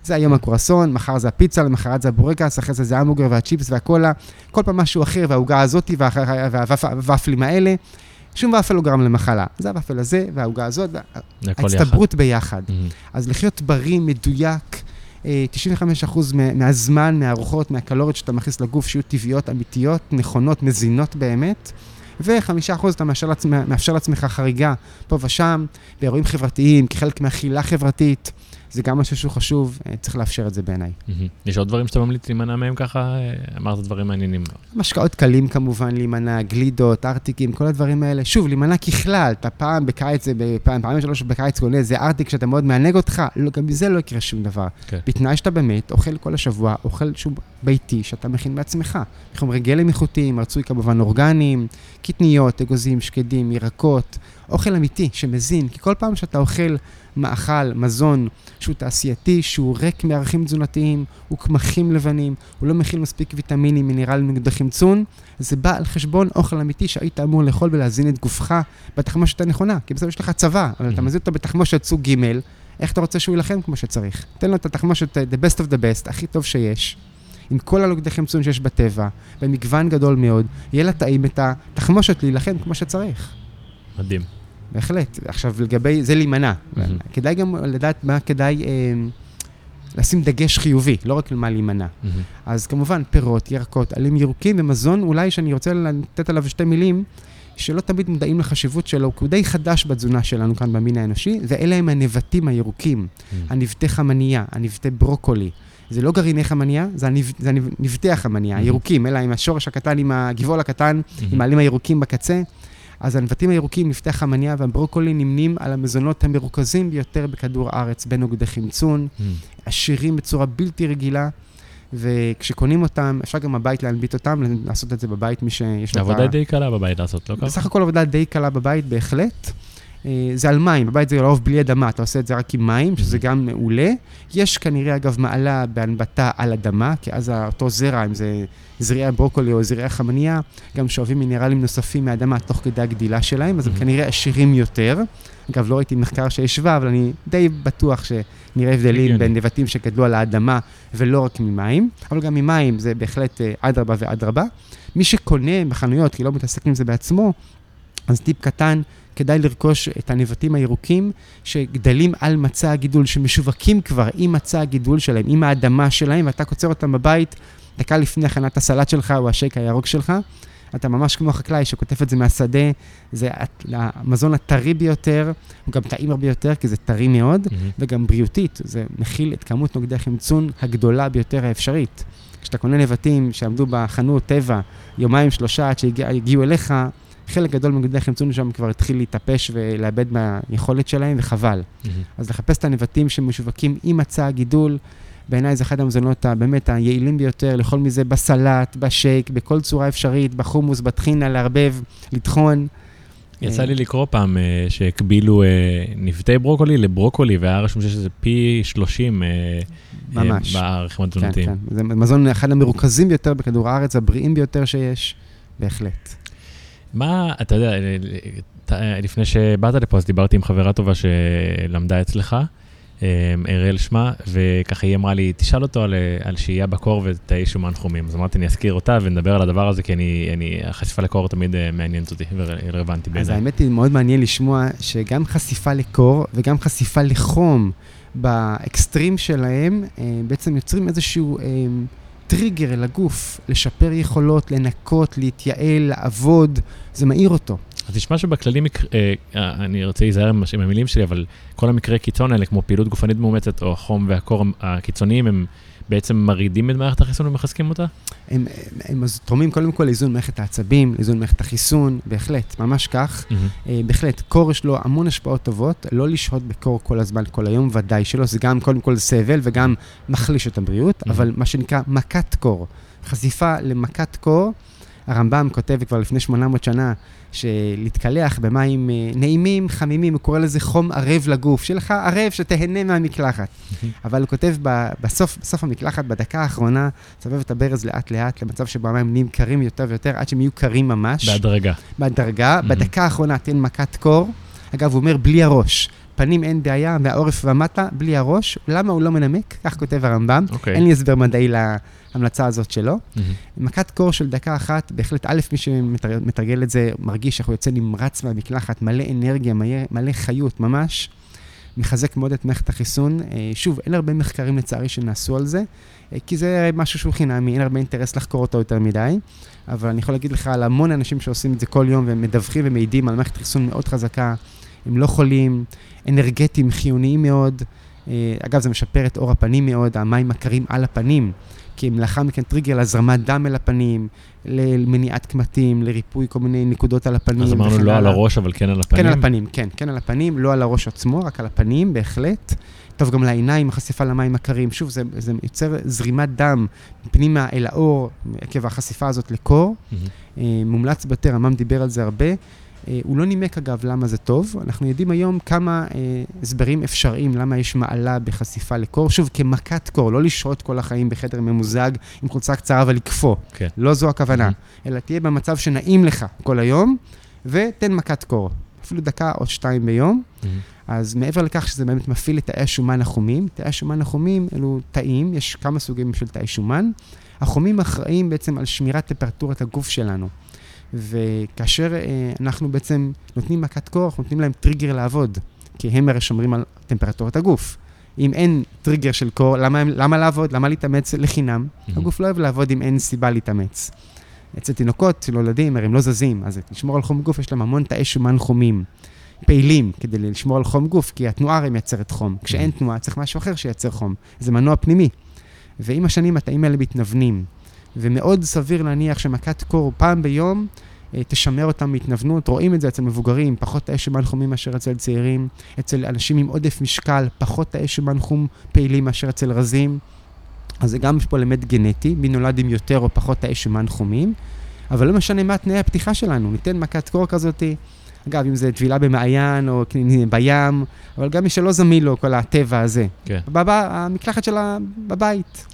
זה היום הקרואסון, מחר זה הפיצה, למחרת זה הבורקס, אחרי זה זה ההמבורגר והצ'יפס והקולה, כל פעם משהו אחר, והעוגה הזאתי והוואפלים האלה. שום ואפל לא גרם למחלה. זה הוואפל הזה והעוגה הזאת. ההצטברות ביחד. מהמם. אז לחיות בריא, מדויק, אה, 95% מה- מהזמן, מהארוחות, מהקלוריות שאתה מכניס לגוף, שיהיו טבעיות, אמיתיות, נכונות, מזינות באמת. ו-5% אתה מאפשר, לעצמך, מאפשר לעצמך חריגה פה ושם, באירועים חברתיים, כחלק מאכילה חברתית. זה גם משהו שהוא חשוב, אה, צריך לאפשר את זה בעיניי. יש עוד דברים שאתה ממליץ להימנע מהם ככה? אה, אמרת דברים מעניינים. משקאות קלים כמובן, להימנע, גלידות, ארטיקים, כל הדברים האלה. שוב, להימנע ככלל, אתה פעם בקיץ, פעם, פעמים שלוש בקיץ קונה איזה ארטיק שאתה מאוד מענג אותך, לא, גם מזה לא יקרה שום דבר. כן. בתנאי שאתה באמת אוכל כל השבוע, אוכל שהוא ביתי, שאתה מכין בעצמך. חומרי גלם איכותיים, רצוי כמובן אורגניים, קטניות, אגוזים, שקדים, ירקות, אוכל אמיתי שמזין, כי כל פעם שאתה אוכל מאכל, מזון, שהוא תעשייתי, שהוא ריק מערכים תזונתיים, הוא קמחים לבנים, הוא לא מכיל מספיק ויטמינים, מינרלים נגד חמצון, זה בא על חשבון אוכל אמיתי שהיית אמור לאכול ולהזין את גופך בתחמושת הנכונה, כי בסוף יש לך צבא, אבל אתה Mhm. מזין אותו בתחמושת סוג ג', איך אתה רוצה שהוא יילחם כמו שצריך? תן לו את התחמושת, אה, the best of the best, הכי טוב שיש, עם כל הנוגדי חמצון שיש בטבע, במגוון גדול מאוד, יהיה לה טעים את התחמושת להילחם כמו שצריך. מדהים. בהחלט. עכשיו, לגבי, זה להימנע. מהמם. כדאי גם לדעת מה כדאי אה, לשים דגש חיובי, לא רק על מה להימנע. מהמם. אז כמובן, פירות, ירקות, עלים ירוקים ומזון, אולי שאני רוצה לתת עליו שתי מילים, שלא תמיד מודעים לחשיבות שלו, כי הוא די חדש בתזונה שלנו כאן במין האנושי, ואלה הם הנבטים הירוקים, מהמם. הנבטי חמניה, הנבטי ברוקולי. זה לא גרעיני חמניה, זה, הנב... זה הנב... נבטי החמניה, Mhm. הירוקים, אלא עם השורש הקטן, עם הגבעול הקטן, עם מהמם. העלים הירוקים בקצה. אז הנבטים הירוקים, נבטי החמניה והברוקולי נמנים על המזונות המרוכזים ביותר בכדור הארץ, בין נוגדי חמצון, מהמם. עשירים בצורה בלתי רגילה, וכשקונים אותם, אפשר גם בבית להנביט אותם, לעשות את זה בבית, מי שיש לו את ה... עבודה די קלה בבית לעשות, לא ככה? בסך הכל עבודה די קלה בבית, בהחלט. אה, זה על מים, בבית זה לרוב בלי אדמה, אתה עושה את זה רק עם מים, שזה גם מעולה. יש כנראה, אגב, מעלה בהנבטה על אדמה, כי אז אותו זרע, אם זה זרעי ברוקולי או זרעי חמניה, גם שואבים מינרלים נוספים מהאדמה תוך כדי הגדילה שלהם, אז הם כנראה עשירים יותר. אגב, לא ראיתי מחקר שהשווה, אבל אני די בטוח שנראה הבדלים בין נבטים שגדלו על האדמה ולא רק ממים, אבל גם ממים זה בהחלט אה, אדרבה ואדרבה. מי שקונה בחנויות, כי לא מתעסק עם זה בעצמו, אז טיפ קטן, כדאי לרכוש את הנבטים הירוקים שגדלים על מצע הגידול, שמשווקים כבר עם מצע הגידול שלהם, עם האדמה שלהם, ואתה קוצר אותם בבית דקה לפני הכנת הסלט שלך או השייק הירוק שלך. אתה ממש כמו חקלאי שכותב את זה מהשדה, זה המזון הטרי ביותר, הוא גם טעים הרבה יותר, כי זה טרי מאוד, mm-hmm. וגם בריאותית, זה מכיל את כמות נוגדי החמצון הגדולה ביותר האפשרית. כשאתה קונה נבטים שעמדו בחנות טבע יומיים, שלושה, עד שהגיעו אליך, חלק גדול מנוגדי החמצון שם כבר התחיל להתאפש ולאבד מהיכולת שלהם, וחבל. Mm-hmm. אז לחפש את הנבטים שמשווקים עם מצע הגידול, בעיניי זה אחד המזונות באמת היעילים ביותר, לאכול מזה בסלט, בשייק, בכל צורה אפשרית, בחומוס, בטחינה, לערבב, לטחון. יצא לי לקרוא פעם uh, שהקבילו uh, נבטי ברוקולי לברוקולי, והיה רשום שיש איזה פי 30 uh, ממש. uh, בערכים התזונתיים. כן, כן. זה מזון אחד המרוכזים ביותר בכדור הארץ, הבריאים ביותר שיש, בהחלט. מה, אתה יודע, לפני שבאת לפה, אז דיברתי עם חברה טובה שלמדה אצלך. אראל שמה, וככה היא אמרה לי, תשאל אותו על, על שהייה בקור ותאי שומן חומים. אז אמרתי, אני אזכיר אותה ונדבר על הדבר הזה, כי אני, אני, החשיפה לקור תמיד אה, מעניינת אותי ורלוונטי בעיניי. אז האמת היא, מאוד מעניין לשמוע שגם חשיפה לקור וגם חשיפה לחום באקסטרים שלהם, אה, בעצם יוצרים איזשהו... טריגר אל הגוף, לשפר יכולות, לנקות, להתייעל, לעבוד, זה מאיר אותו. אז נשמע שבכללי, מק... אה, אה, אני רוצה להיזהר עם המילים שלי, אבל כל המקרי קיצון האלה, כמו פעילות גופנית מאומצת, או החום והקור הקיצוניים, הם בעצם מרעידים את מערכת החיסון ומחזקים אותה? הם, הם, הם תורמים קודם כל לאיזון מערכת העצבים, לאיזון מערכת החיסון, בהחלט, ממש כך. Mm-hmm. בהחלט, קור יש לו המון השפעות טובות, לא לשהות בקור כל הזמן, כל היום, ודאי שלא, זה גם קודם כל סבל וגם מחליש את הבריאות, mm-hmm. אבל מה שנקרא מכת קור, חשיפה למכת קור, הרמב"ם כותב כבר לפני 800 שנה, שלהתקלח במים אה, נעימים, חמימים, הוא קורא לזה חום ערב לגוף, שיהיה לך ערב שתהנה מהמקלחת. (laughs) אבל הוא כותב בסוף, בסוף המקלחת, בדקה האחרונה, סובב את הברז לאט-לאט למצב שבו המים נהיים קרים יותר ויותר, עד שהם יהיו קרים ממש. בהדרגה. בהדרגה. בדקה האחרונה תן מכת קור. אגב, הוא אומר בלי הראש. פנים אין בעיה, מהעורף ומטה, בלי הראש. למה הוא לא מנמק? כך כותב הרמב"ם. Okay. אוקיי. אין לי הסבר מדעי ההמלצה הזאת שלו. Mm-hmm. מכת קור של דקה אחת, בהחלט, א', מי שמתרגל את זה מרגיש איך הוא יוצא נמרץ מהמקלחת, מלא אנרגיה, מלא, מלא חיות, ממש. מחזק מאוד את מערכת החיסון. אה, שוב, אין הרבה מחקרים לצערי שנעשו על זה, אה, כי זה משהו שהוא חינמי, אין הרבה אינטרס לחקור אותו יותר מדי. אבל אני יכול להגיד לך על המון אנשים שעושים את זה כל יום והם מדווחים ומעידים על מערכת חיסון מאוד חזקה. הם לא חולים, אנרגטיים, חיוניים מאוד. אה, אגב, זה משפר את אור הפנים מאוד, המים הקרים על הפנים. כי הם לאחר מכן טריגר להזרמת דם אל הפנים, למניעת קמטים, לריפוי כל מיני נקודות על הפנים. אז אמרנו לא על הראש, אבל כן על הפנים? כן על הפנים, כן, כן על הפנים, לא על הראש עצמו, רק על הפנים, בהחלט. טוב גם לעיניים, החשיפה למים הקרים. שוב, זה, זה יוצר זרימת דם פנימה אל האור, עקב החשיפה הזאת לקור. Mm-hmm. מומלץ ביותר, עמם דיבר על זה הרבה. אה, הוא לא נימק אגב למה זה טוב, אנחנו יודעים היום כמה אה, הסברים אפשריים למה יש מעלה בחשיפה לקור. שוב, כמכת קור, לא לשהות כל החיים בחדר ממוזג עם חולצה קצרה ולקפוא. כן. לא זו הכוונה, mm-hmm. אלא תהיה במצב שנעים לך כל היום, ותן מכת קור. אפילו דקה או שתיים ביום. Mm-hmm. אז מעבר לכך שזה באמת מפעיל את תאי השומן החומים, תאי השומן החומים אלו תאים, יש כמה סוגים של תאי שומן. החומים אחראים בעצם על שמירת טמפרטורת הגוף שלנו. וכאשר אה, אנחנו בעצם נותנים מכת כוח, נותנים להם טריגר לעבוד, כי הם הרי שומרים על טמפרטורת הגוף. אם אין טריגר של קור, למה, למה לעבוד? למה להתאמץ לחינם? Mm-hmm. הגוף לא אוהב לעבוד אם אין סיבה להתאמץ. אצל תינוקות, אצל ילדים, הרי הם לא זזים, אז לשמור על חום גוף, יש להם המון תאי שומן חומים, פעילים, כדי לשמור על חום גוף, כי התנועה הרי מייצרת חום. כשאין mm-hmm. תנועה, צריך משהו אחר שייצר חום. זה מנוע פנימי. ועם השנים התאים האלה מתנוונים. ומאוד סביר להניח שמכת קור פעם ביום אה, תשמר אותם מהתנוונות. רואים את זה אצל מבוגרים, פחות תאי שומן חומים מאשר אצל צעירים. אצל אנשים עם עודף משקל, פחות תאי שומן חום פעילים מאשר אצל רזים. אז זה גם יש פה אלמנט גנטי, מי נולד עם יותר או פחות תאי שומן חומים, אבל לא משנה מה תנאי הפתיחה שלנו, ניתן מכת קור כזאתי. אגב, אם זה טבילה במעיין או בים, אבל גם מי שלא זמין לו כל הטבע הזה. כן. בבא, המקלחת שלה בבית.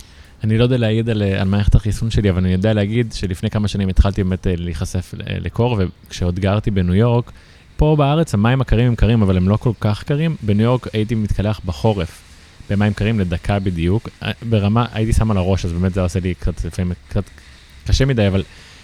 אני לא יודע להעיד על, על מערכת החיסון שלי, אבל אני יודע להגיד שלפני כמה שנים התחלתי באמת אה, להיחשף לקור, וכשעוד גרתי בניו יורק, פה בארץ המים הקרים הם קרים, אבל הם לא כל כך קרים. בניו יורק הייתי מתקלח בחורף במים קרים לדקה בדיוק. אה, ברמה, הייתי שם על הראש, אז באמת זה עושה לי קצת, לפעמים קצת קשה מדי, אבל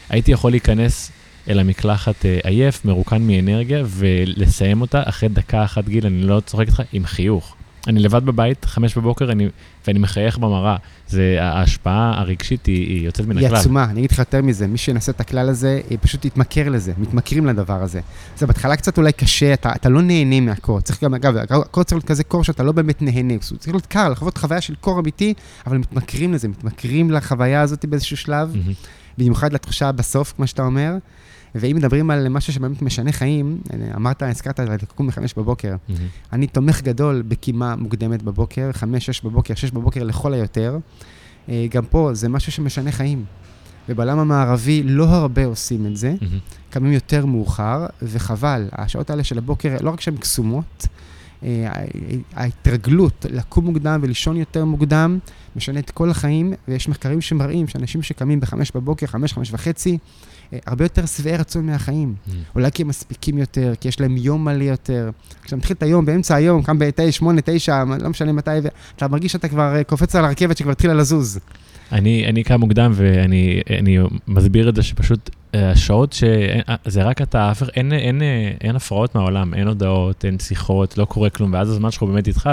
הייתי יכול להיכנס אל המקלחת אה, עייף, מרוקן מאנרגיה, ולסיים אותה אחרי דקה אחת גיל, אני לא צוחק איתך, עם חיוך. אני לבד בבית, חמש בבוקר, אני, ואני מחייך במראה. זה, ההשפעה הרגשית היא, היא יוצאת מן הכלל. היא עצומה, אני אגיד לך יותר מזה, מי שינסה את הכלל הזה, פשוט יתמכר לזה, מתמכרים לדבר הזה. זה בהתחלה קצת אולי קשה, אתה, אתה לא נהנה מהקור. צריך גם, אגב, הקור צריך להיות כזה קור שאתה לא באמת נהנה. צריך להיות קר, לחוות חוויה של קור אמיתי, אבל מתמכרים לזה, מתמכרים לחוויה הזאת באיזשהו שלב, mm-hmm. במיוחד לתחושה בסוף, כמו שאתה אומר. ואם מדברים על משהו שבאמת משנה חיים, אמרת, הזכרת לקום בחמש בבוקר. Mm-hmm. אני תומך גדול בקימה מוקדמת בבוקר, חמש, שש בבוקר, שש בבוקר לכל היותר. אה, גם פה זה משהו שמשנה חיים. ובעולם המערבי לא הרבה עושים את זה, mm-hmm. קמים יותר מאוחר, וחבל. השעות האלה של הבוקר, לא רק שהן קסומות, אה, ההתרגלות לקום מוקדם ולישון יותר מוקדם משנה את כל החיים, ויש מחקרים שמראים שאנשים שקמים בחמש בבוקר, חמש, חמש וחצי, הרבה יותר שבעי רצון מהחיים. Mm. אולי כי הם מספיקים יותר, כי יש להם יום מלא יותר. כשאתה מתחיל את היום, באמצע היום, קם ב-9, 8, 9, לא משנה מתי, ואתה מרגיש שאתה כבר אה, קופץ על הרכבת שכבר התחילה לזוז. אני, אני קם מוקדם ואני אני מסביר את זה שפשוט אה, השעות שזה רק אתה, אין, אין, אין, אין הפרעות מהעולם, אין הודעות, אין שיחות, לא קורה כלום, ואז הזמן שלך באמת איתך,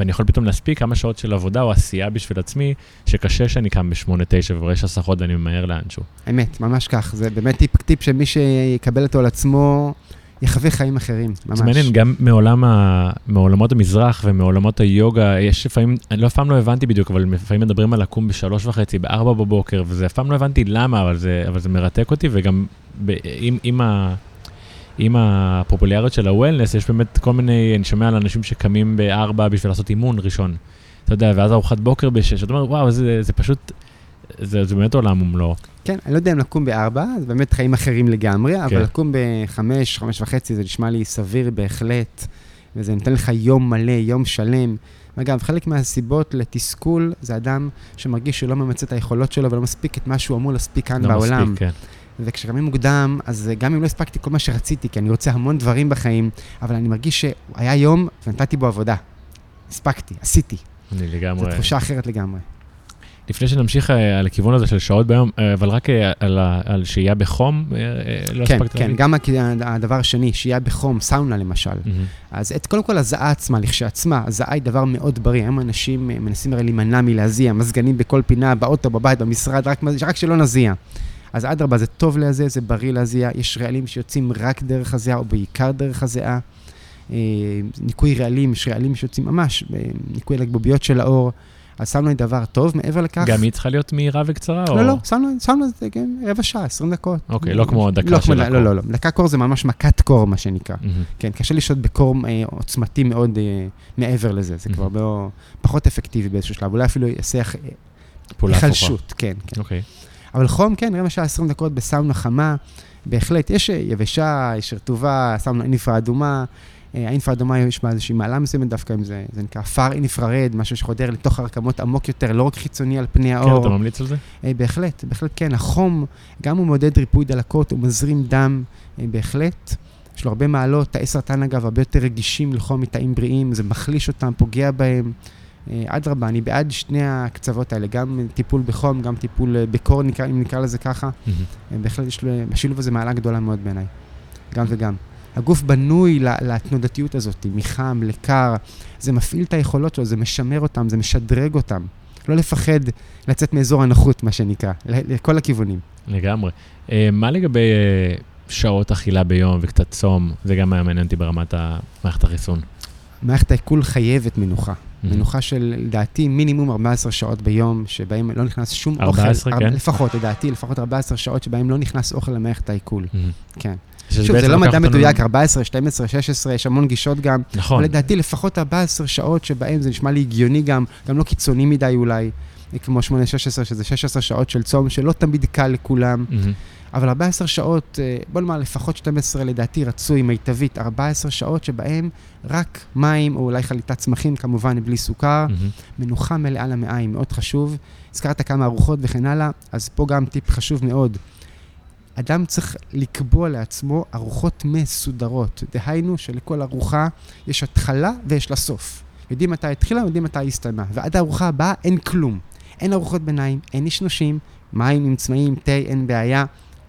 ואני יכול פתאום להספיק כמה שעות של עבודה או עשייה בשביל עצמי, שקשה שאני קם ב-8-9 ורש הסחות ואני ממהר לאנשהו. אמת, ממש כך. זה באמת טיפ, טיפ שמי שיקבל אותו על עצמו, יחווה חיים אחרים, ממש. זה מעניין, גם מעולם ה... מעולמות המזרח ומעולמות היוגה, יש לפעמים, אני לא אף פעם לא הבנתי בדיוק, אבל לפעמים מדברים על לקום בשלוש וחצי, בארבע בבוקר, וזה אף פעם לא הבנתי למה, אבל זה, אבל זה מרתק אותי, וגם ב, עם, עם ה... עם הפופולריות של הוולנס, יש באמת כל מיני, אני שומע על אנשים שקמים בארבע בשביל לעשות אימון ראשון. אתה יודע, ואז ארוחת בוקר בשש, אתה אומר, וואו, זה, זה פשוט, זה, זה באמת עולם ומלואו. כן, אני לא יודע אם לקום בארבע, זה באמת חיים אחרים לגמרי, כן. אבל לקום בחמש, חמש וחצי, זה נשמע לי סביר בהחלט, וזה נותן לך יום מלא, יום שלם. אגב, חלק מהסיבות לתסכול זה אדם שמרגיש שהוא לא ממצה את היכולות שלו ולא מספיק את מה שהוא אמור להספיק כאן לא בעולם. מספיק, כן. וכשקמים מוקדם, אז גם אם לא הספקתי כל מה שרציתי, כי אני רוצה המון דברים בחיים, אבל אני מרגיש שהיה יום ונתתי בו עבודה. הספקתי, עשיתי. אני לגמרי... זו תחושה אחרת לגמרי. לפני שנמשיך אה, על הכיוון הזה של שעות ביום, אה, אבל רק אה, על, על שהייה בחום, לא כן, הספקת כן, להגיד? כן, גם הדבר השני, שהייה בחום, סאונה למשל. Mm-hmm. אז את, קודם כל הזעה עצמה, לכשעצמה, הזעה היא דבר מאוד בריא. היום אנשים מנסים הרי להימנע מלהזיע, מזגנים בכל פינה, באוטו, בבית, במשרד, רק, רק שלא נזיע. אז אדרבה, זה טוב להזיע, זה בריא להזיע. יש רעלים שיוצאים רק דרך הזיעה, או בעיקר דרך הזיעה. ניקוי רעלים, יש רעלים שיוצאים ממש, ניקוי לגבוביות של האור. אז שמנו לי דבר טוב, מעבר לכך... גם היא צריכה להיות מהירה וקצרה? לא, או... לא, שמנו, את זה כן, רבע שעה, 20 דקות. אוקיי, לא כמו דקה לא, של הקור. לא, לא, לא, דקה קור זה ממש מכת קור, מה שנקרא. Mm-hmm. כן, קשה לשהות בקור אה, עוצמתי מאוד אה, מעבר לזה, זה mm-hmm. כבר לא, פחות אפקטיבי באיזשהו שלב, אולי אפילו יעשה היחלשות, כן, כן. אוקיי. אבל חום, כן, רבע שעה, 20 דקות בסאונה חמה, בהחלט, יש יבשה, יש רטובה, סאונה אינפרה אדומה. אה, האינפרה אדומה יש בה איזושהי מעלה מסוימת דווקא עם זה, זה נקרא פאר אינפרארד, משהו שחודר לתוך הרקמות עמוק יותר, לא רק חיצוני על פני האור. כן, אתה ממליץ על זה? אה, בהחלט, בהחלט כן. החום, גם הוא מעודד ריפוי דלקות, הוא מזרים דם, אה, בהחלט. יש לו הרבה מעלות, תאי סרטן אגב הרבה יותר רגישים לחום מתאים בריאים, זה מחליש אותם, פוגע בהם. אדרבה, אני בעד שני הקצוות האלה, גם טיפול בחום, גם טיפול בקור, אם נקרא לזה ככה. בהחלט יש לו, השילוב הזה מעלה גדולה מאוד בעיניי. גם וגם. הגוף בנוי לתנודתיות הזאת, מחם לקר, זה מפעיל את היכולות שלו, זה משמר אותם, זה משדרג אותם. לא לפחד לצאת מאזור הנוחות, מה שנקרא, לכל הכיוונים. לגמרי. אה, מה לגבי אה, שעות אכילה ביום וקצת צום? זה גם היה מעניין אותי ברמת מערכת החיסון. מערכת העיכול חייבת מנוחה. Mm-hmm. מנוחה של, לדעתי, מינימום 14 שעות ביום, שבהם לא נכנס שום 14, אוכל. 14, כן? לפחות, לדעתי, לפחות 14 שעות שבהם לא נכנס אוכל למערכת העיכול. Mm-hmm. כן. שוב, זה לא מדע מדויק, 14, 12, 16, יש המון גישות גם. נכון. אבל לדעתי לפחות 14 שעות שבהן זה נשמע לי הגיוני גם, גם לא קיצוני מדי אולי. כמו 8-16, שזה 16 שעות של צום, שלא תמיד קל לכולם, מהמם. אבל 14 שעות, אה, בוא נאמר לפחות 12 לדעתי רצוי, מיטבית, 14 שעות שבהם רק מים, או אולי חליטת צמחים, כמובן בלי סוכר, מהמם. מנוחה מלאה למעיים, מאוד חשוב. הזכרת כמה ארוחות וכן הלאה, אז פה גם טיפ חשוב מאוד. אדם צריך לקבוע לעצמו ארוחות מסודרות. דהיינו שלכל ארוחה יש התחלה ויש לה סוף. יודעים מתי התחילה, יודעים מתי הסתיימה. ועד הארוחה הבאה אין כלום. אין ארוחות ביניים, אין נשנושים, מים עם צמאים, תה, אין בעיה.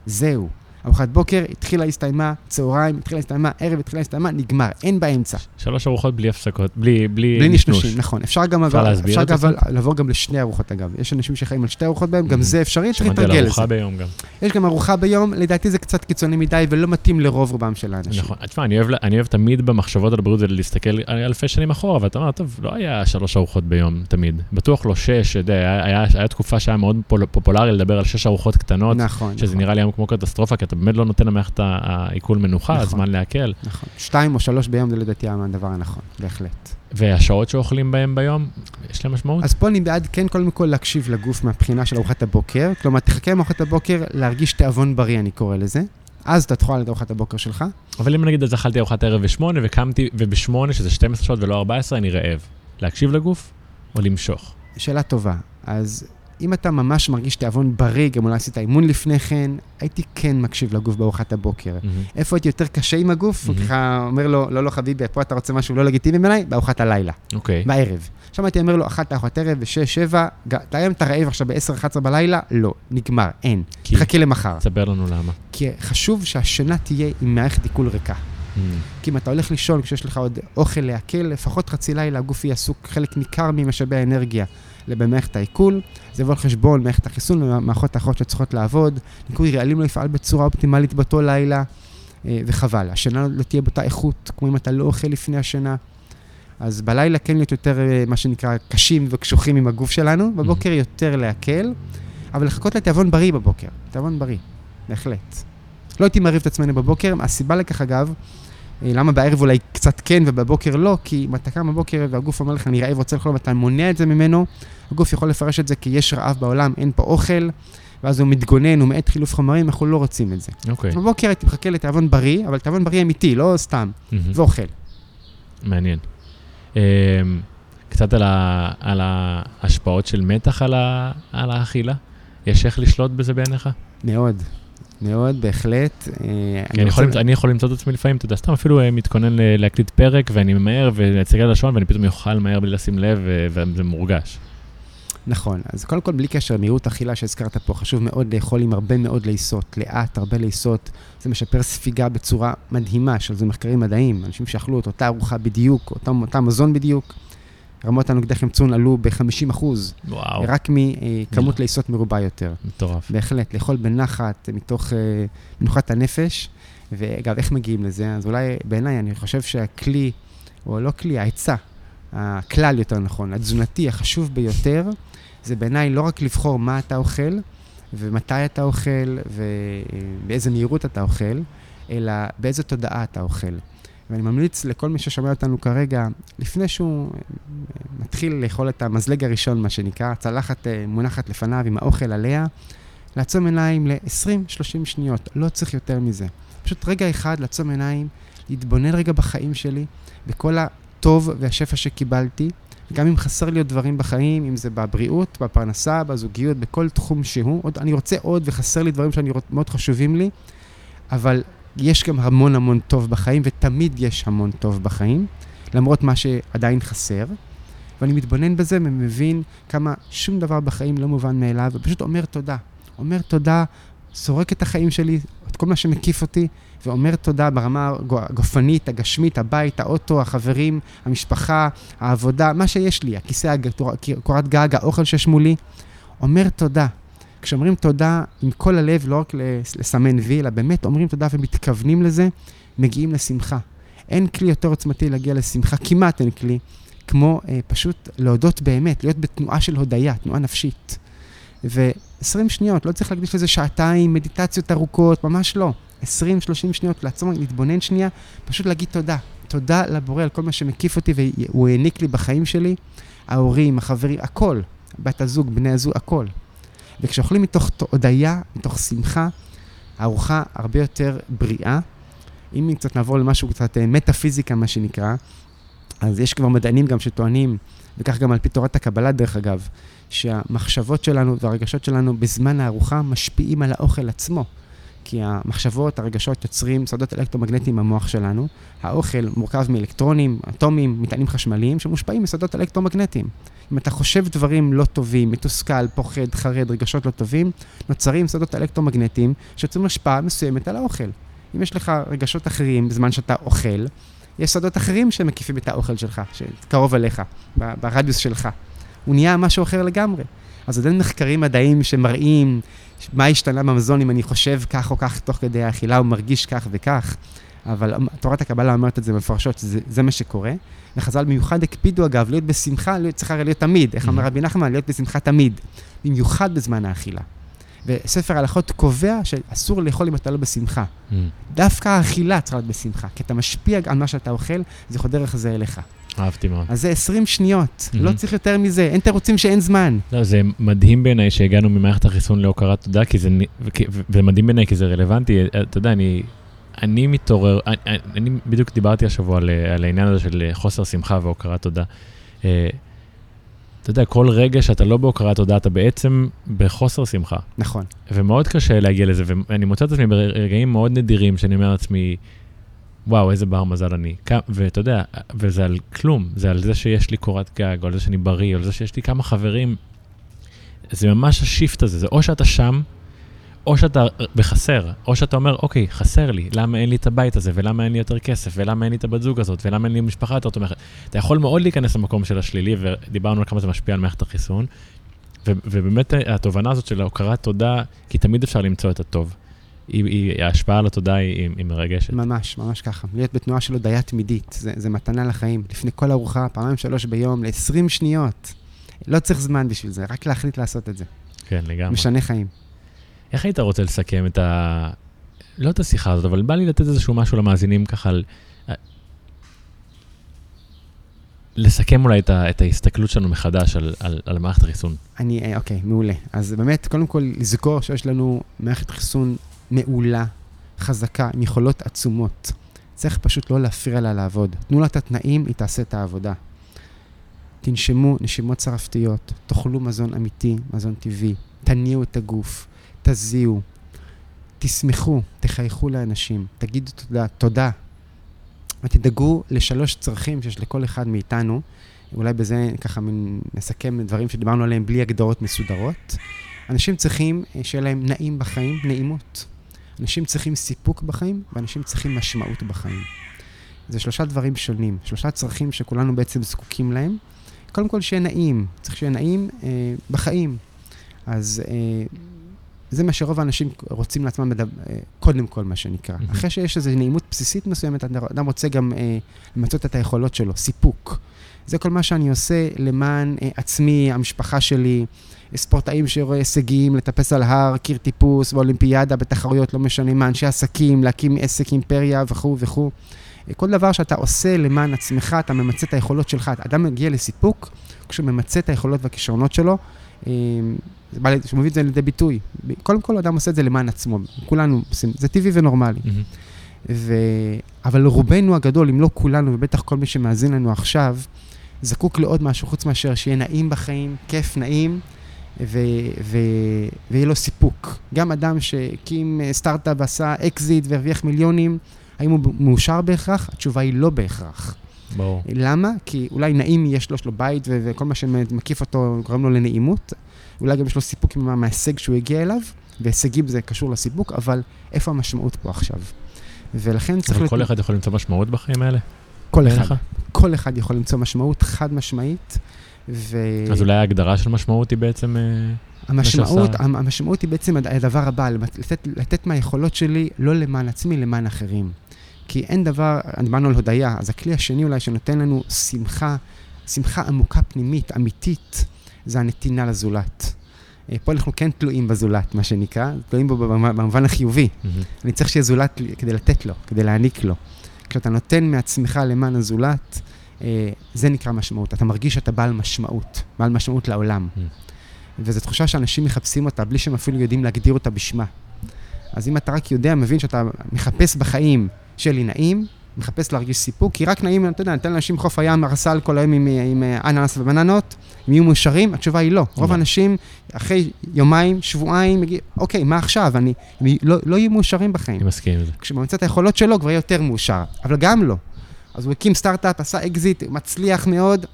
זהו. ארוחת בוקר, התחילה, הסתיימה, צהריים, התחילה, הסתיימה, ערב, התחילה, הסתיימה, נגמר, אין באמצע. שלוש ארוחות בלי הפסקות, בלי, בלי, בלי נשנוש. נשנושים, נכון. אפשר גם אפשר אבל- אפשר גם אבל לעבור גם לשני ארוחות אגב. יש אנשים שחיים על שתי ארוחות בהם, גם Mhm. זה אפשרי, צריך שמעתי על להתרגל לזה. ארוחה ביום גם. יש גם ארוחה ביום, לדעתי זה קצת קיצוני מדי ולא מתאים לרוב רובם של האנשים. נכון. תשמע, אני אני אוהב תמיד במחשבות על הבריאות זה להסתכל אלפי שנים אחורה, ואתה אומר, טוב, לא היה שלוש ארוחות ביום תמיד. בטוח לא שש, יודע, היה, היה, היה תקופה שהיה מאוד פול, פופולרי לדבר על שש ארוחות קטנות, נכון, שזה נכון, נראה לי היום כמו קטסטרופה, כי אתה באמת לא נותן למערכת העיכול מנוחה, נכון. הזמן לעכל. נכון. שתיים או שלוש ביום זה לדעתי הדבר הנכון, בהחלט. והשעות שאוכלים בהם ביום, יש להם משמעות? אז פה אני בעד כן קודם כל להקשיב לגוף מהבחינה של ארוחת הבוקר. כלומר, תחכה עם ארוחת הבוקר להרגיש תיאבון בריא, אני קורא לזה. אז אתה תאכל את ארוחת הבוקר שלך. אבל אם נגיד אז אכלתי ארוחת ערב בשמונה וקמתי, ובשמונה, שזה 12 שעות ולא 14, אני רעב. להקשיב לגוף או למשוך? שאלה טובה. אז אם אתה ממש מרגיש תיאבון בריא, גם אולי עשית אימון לפני כן, הייתי כן מקשיב לגוף בארוחת הבוקר. מהמם. איפה הייתי יותר קשה עם הגוף? מהמם. ככה אומר לו, לא, לא חביבי, פה אתה רוצה משהו לא לגיטימי בעיניי? בארוחת הלילה, אוקיי. בערב. עכשיו הייתי אומר לו, אכלת ארוחת ערב ב-6, 7, אתה היום אתה רעב עכשיו ב-10, 11 בלילה? לא, נגמר, אין. כי, תחכה למחר. תספר לנו למה. כי חשוב שהשינה תהיה עם מערכת עיכול ריקה. מהמם. כי אם אתה הולך לישון כשיש לך עוד אוכל לעכל, לפחות חצי לילה הגוף יהיה עסוק חלק ניכר ממשאבי האנרגיה במערכת העיכול. זה יבוא על חשבון מערכת החיסון ומערכות האחרות שצריכות לעבוד. ניקוי רעלים לא יפעל בצורה אופטימלית באותו לילה, אה, וחבל. השינה לא תהיה באותה איכות, כמו אם אתה לא אוכל לפני השינה. אז בלילה כן להיות יותר, אה, מה שנקרא, קשים וקשוחים עם הגוף שלנו, בבוקר יותר להקל, אבל לחכות לתיאבון בריא בבוקר. תיאבון בריא, בהחלט. לא הייתי מעריב את עצמנו בבוקר, הסיבה לכך אגב, למה בערב אולי קצת כן ובבוקר לא? כי אם אתה קם בבוקר והגוף אומר לך, אני רעב, רוצה לאכול, ואתה מונע את זה ממנו, הגוף יכול לפרש את זה כי יש רעב בעולם, אין פה אוכל, ואז הוא מתגונן, הוא מאט חילוף חומרים, אנחנו לא רוצים את זה. אוקיי. אז בבוקר הייתי מחכה לתיאבון בריא, אבל תיאבון בריא אמיתי, לא סתם, מהמם. ואוכל. מעניין. אמ, קצת על, ה, על ההשפעות של מתח על, ה, על האכילה? יש איך לשלוט בזה בעיניך? מאוד, מאוד, בהחלט. אה, כי אני יכול, אני יכול למצוא את עצמי לפעמים, אתה יודע, סתם אפילו אה, מתכונן להקליט פרק ואני ממהר ולהציג על השעון ואני פתאום אוכל מהר בלי לשים לב וזה מורגש. נכון, אז קודם כל, בלי קשר למהירות אכילה שהזכרת פה, חשוב מאוד לאכול עם הרבה מאוד לעיסות, לאט, הרבה לעיסות. זה משפר ספיגה בצורה מדהימה, של זה מחקרים מדעיים. אנשים שאכלו את אותה ארוחה בדיוק, אותה, אותה מזון בדיוק, רמות הנוגדי חמצון עלו ב-50 אחוז, וואו, רק מכמות לעיסות מרובה יותר. מטורף. בהחלט, לאכול בנחת, מתוך uh, מנוחת הנפש. ואגב, איך מגיעים לזה? אז אולי בעיניי, אני חושב שהכלי, או לא כלי, העצה, הכלל יותר נכון, התזונתי החשוב ביותר, זה בעיניי לא רק לבחור מה אתה אוכל, ומתי אתה אוכל, ובאיזה מהירות אתה אוכל, אלא באיזה תודעה אתה אוכל. ואני ממליץ לכל מי ששומע אותנו כרגע, לפני שהוא אה, מתחיל לאכול את המזלג הראשון, מה שנקרא, צלחת אה, מונחת לפניו עם האוכל עליה, לעצום עיניים ל-20-30 שניות, לא צריך יותר מזה. פשוט רגע אחד לעצום עיניים, להתבונן רגע בחיים שלי, בכל הטוב והשפע שקיבלתי, גם אם חסר לי עוד דברים בחיים, אם זה בבריאות, בפרנסה, בזוגיות, בכל תחום שהוא, עוד, אני רוצה עוד וחסר לי דברים שאני רוצ, מאוד חשובים לי, אבל יש גם המון המון טוב בחיים, ותמיד יש המון טוב בחיים, למרות מה שעדיין חסר. ואני מתבונן בזה ומבין כמה שום דבר בחיים לא מובן מאליו, ופשוט אומר תודה. אומר תודה, סורק את החיים שלי, את כל מה שמקיף אותי, ואומר תודה ברמה הגופנית, הגשמית, הבית, האוטו, החברים, המשפחה, העבודה, מה שיש לי, הכיסא, קורת גג, האוכל שיש מולי. אומר תודה. כשאומרים תודה עם כל הלב, לא רק לס- לסמן וי, אלא באמת אומרים תודה ומתכוונים לזה, מגיעים לשמחה. אין כלי יותר עוצמתי להגיע לשמחה, כמעט אין כלי, כמו אה, פשוט להודות באמת, להיות בתנועה של הודיה, תנועה נפשית. ו-20 שניות, לא צריך להקדיש לזה שעתיים, מדיטציות ארוכות, ממש לא. 20-30 שניות, לעצום, להתבונן שנייה, פשוט להגיד תודה. תודה לבורא על כל מה שמקיף אותי והוא העניק לי בחיים שלי, ההורים, החברים, הכל. בת הזוג, בני הזוג, הכל. וכשאוכלים מתוך הודיה, מתוך שמחה, הארוחה הרבה יותר בריאה. אם קצת נעבור למשהו קצת אה, מטאפיזיקה, מה שנקרא, אז יש כבר מדענים גם שטוענים, וכך גם על פי תורת הקבלה, דרך אגב, שהמחשבות שלנו והרגשות שלנו בזמן הארוחה משפיעים על האוכל עצמו. כי המחשבות, הרגשות יוצרים שדות אלקטרומגנטיים במוח שלנו. האוכל מורכב מאלקטרונים, אטומים, מטענים חשמליים שמושפעים משדות אלקטרומגנטיים. אם אתה חושב דברים לא טובים, מתוסכל, פוחד, חרד, רגשות לא טובים, נוצרים שדות אלקטרומגנטיים שיוצרים השפעה מסוימת על האוכל. אם יש לך רגשות אחרים בזמן שאתה אוכל, יש שדות אחרים שמקיפים את האוכל שלך, שקרוב אליך, ברדיוס שלך. הוא נהיה משהו אחר לגמרי. אז עוד אין מחקרים מדעיים שמראים מה השתנה במזון אם אני חושב כך או כך תוך כדי האכילה, או מרגיש כך וכך, אבל תורת הקבלה אומרת את זה מפרשות, זה, זה מה שקורה. וחז"ל במיוחד הקפידו, אגב, להיות בשמחה, להיות, צריך הרי להיות תמיד. איך אמר mm-hmm. רבי נחמן? להיות בשמחה תמיד. במיוחד בזמן האכילה. וספר ההלכות קובע שאסור לאכול אם אתה לא בשמחה. Mm. דווקא האכילה צריכה להיות בשמחה, כי אתה משפיע על מה שאתה אוכל, זה יכול דרך זה אליך. אהבתי מאוד. אז זה 20 שניות, mm-hmm. לא צריך יותר מזה, אין תירוצים שאין זמן. לא, זה מדהים בעיניי שהגענו ממערכת החיסון להוקרת תודה, כי זה, וזה מדהים בעיניי כי זה רלוונטי, אתה יודע, אני, אני מתעורר, אני, אני בדיוק דיברתי השבוע על, על העניין הזה של חוסר שמחה והוקרת תודה. אה, אתה יודע, כל רגע שאתה לא בהוקרת תודה, אתה בעצם בחוסר שמחה. נכון. ומאוד קשה להגיע לזה, ואני מוצא את עצמי ברגעים מאוד נדירים, שאני אומר לעצמי, וואו, איזה בר מזל אני. ואתה יודע, וזה על כלום, זה על זה שיש לי קורת גג, או על זה שאני בריא, או על זה שיש לי כמה חברים. זה ממש השיפט הזה, זה או שאתה שם, או שאתה בחסר, או שאתה אומר, אוקיי, חסר לי, למה אין לי את הבית הזה, ולמה אין לי יותר כסף, ולמה אין לי את הבת זוג הזאת, ולמה אין לי משפחה יותר תומכת. אתה יכול מאוד להיכנס למקום של השלילי, ודיברנו על כמה זה משפיע על מערכת החיסון, ובאמת התובנה הזאת של ההוקרת תודה, כי תמיד אפשר למצוא את הטוב. ההשפעה על התודעה היא, היא מרגשת. ממש, ממש ככה. להיות בתנועה של הודיה תמידית, זה, זה מתנה לחיים. לפני כל ארוחה, פעמיים שלוש ביום, ל-20 שניות. לא צריך זמן בשביל זה, רק להחליט לעשות את זה. כן, לגמרי. משנה חיים. איך היית רוצה לסכם את ה... לא את השיחה הזאת, אבל בא לי לתת איזשהו משהו למאזינים ככה על... לסכם אולי את, ה, את ההסתכלות שלנו מחדש על, על, על מערכת החיסון. אני, אה, אוקיי, מעולה. אז באמת, קודם כל, לזכור שיש לנו מערכת חיסון מעולה, חזקה, עם יכולות עצומות. צריך פשוט לא להפריע לה לעבוד. תנו לה את התנאים, היא תעשה את העבודה. תנשמו נשימות צרפתיות, תאכלו מזון אמיתי, מזון טבעי, תניעו את הגוף, תזיעו, תשמחו, תחייכו לאנשים, תגידו תודה, תודה. ותדאגו לשלוש צרכים שיש לכל אחד מאיתנו. אולי בזה ככה נסכם דברים שדיברנו עליהם בלי הגדרות מסודרות. אנשים צריכים שיהיה להם נעים בחיים, נעימות. אנשים צריכים סיפוק בחיים, ואנשים צריכים משמעות בחיים. זה שלושה דברים שונים, שלושה צרכים שכולנו בעצם זקוקים להם. קודם כל, שיהיה נעים, צריך שיהיה נעים אה, בחיים. אז אה, זה מה שרוב האנשים רוצים לעצמם מדבר, אה, קודם כל, מה שנקרא. Mm-hmm. אחרי שיש איזו נעימות בסיסית מסוימת, אדם רוצה גם אה, למצות את היכולות שלו, סיפוק. זה כל מה שאני עושה למען אה, עצמי, המשפחה שלי, ספורטאים שרואה הישגים, לטפס על הר, קיר טיפוס, באולימפיאדה, בתחרויות, לא משנה מה, אנשי עסקים, להקים עסק, אימפריה וכו' וכו'. כל דבר שאתה עושה למען עצמך, אתה ממצה את היכולות שלך. אדם מגיע לסיפוק כשהוא ממצה את היכולות והכישרונות שלו. אה, שהוא מביא את זה לידי ביטוי. קודם כל, אדם עושה את זה למען עצמו. כולנו עושים, זה טבעי ונורמלי. Mm-hmm. ו... אבל רובנו הגדול, אם לא כולנו, ובטח כל מי שמאזין לנו עכשיו, זקוק לעוד משהו חוץ מאשר שיהיה נעים בחיים, כיף, נעים, ו... ו... ויהיה לו סיפוק. גם אדם שהקים אה, סטארט-אפ ועשה אקזיט והרוויח מיליונים, האם הוא מאושר בהכרח? התשובה היא לא בהכרח. ברור. למה? כי אולי נעים יש לו, יש לו בית ו- וכל מה שמקיף אותו גורם לו לנעימות. אולי גם יש לו סיפוק מההישג שהוא הגיע אליו, והישגים זה קשור לסיפוק, אבל איפה המשמעות פה עכשיו? ולכן צריך... אבל כל אחד יכול למצוא משמעות בחיים האלה? כל אחד. כל אחד יכול למצוא משמעות חד משמעית. ו... אז אולי ההגדרה של משמעות היא בעצם... אה, המשמעות, המשמעות היא בעצם הדבר הבא, לתת, לתת מהיכולות שלי לא למען עצמי, למען אחרים. כי אין דבר, דיברנו על הודיה, אז הכלי השני אולי שנותן לנו שמחה, שמחה עמוקה פנימית, אמיתית, זה הנתינה לזולת. אה, פה אנחנו כן תלויים בזולת, מה שנקרא, תלויים בו במובן החיובי. Mm-hmm. אני צריך שיהיה זולת כדי לתת לו, כדי להעניק לו. כשאתה נותן מעצמך למען הזולת, זה נקרא משמעות. אתה מרגיש שאתה בעל משמעות, בעל משמעות לעולם. Mm. וזו תחושה שאנשים מחפשים אותה בלי שהם אפילו יודעים להגדיר אותה בשמה. אז אם אתה רק יודע, מבין שאתה מחפש בחיים שיהיה נעים, מחפש להרגיש סיפוק, כי רק נעים, אתה יודע, נותן לאנשים חוף הים, ערסל כל היום עם, עם אה, אננס ובננות, הם יהיו מאושרים? התשובה היא לא. רוב לא. האנשים, אחרי יומיים, שבועיים, יגיד, אוקיי, מה עכשיו? אני, הם לא, לא יהיו מאושרים בחיים. אני מסכים עם זה. כשהוא ממצה את היכולות שלו, כבר יהיה יותר מאושר, אבל גם לא. אז הוא הקים סטארט-אפ, עשה אקזיט, מצליח מאוד, הוא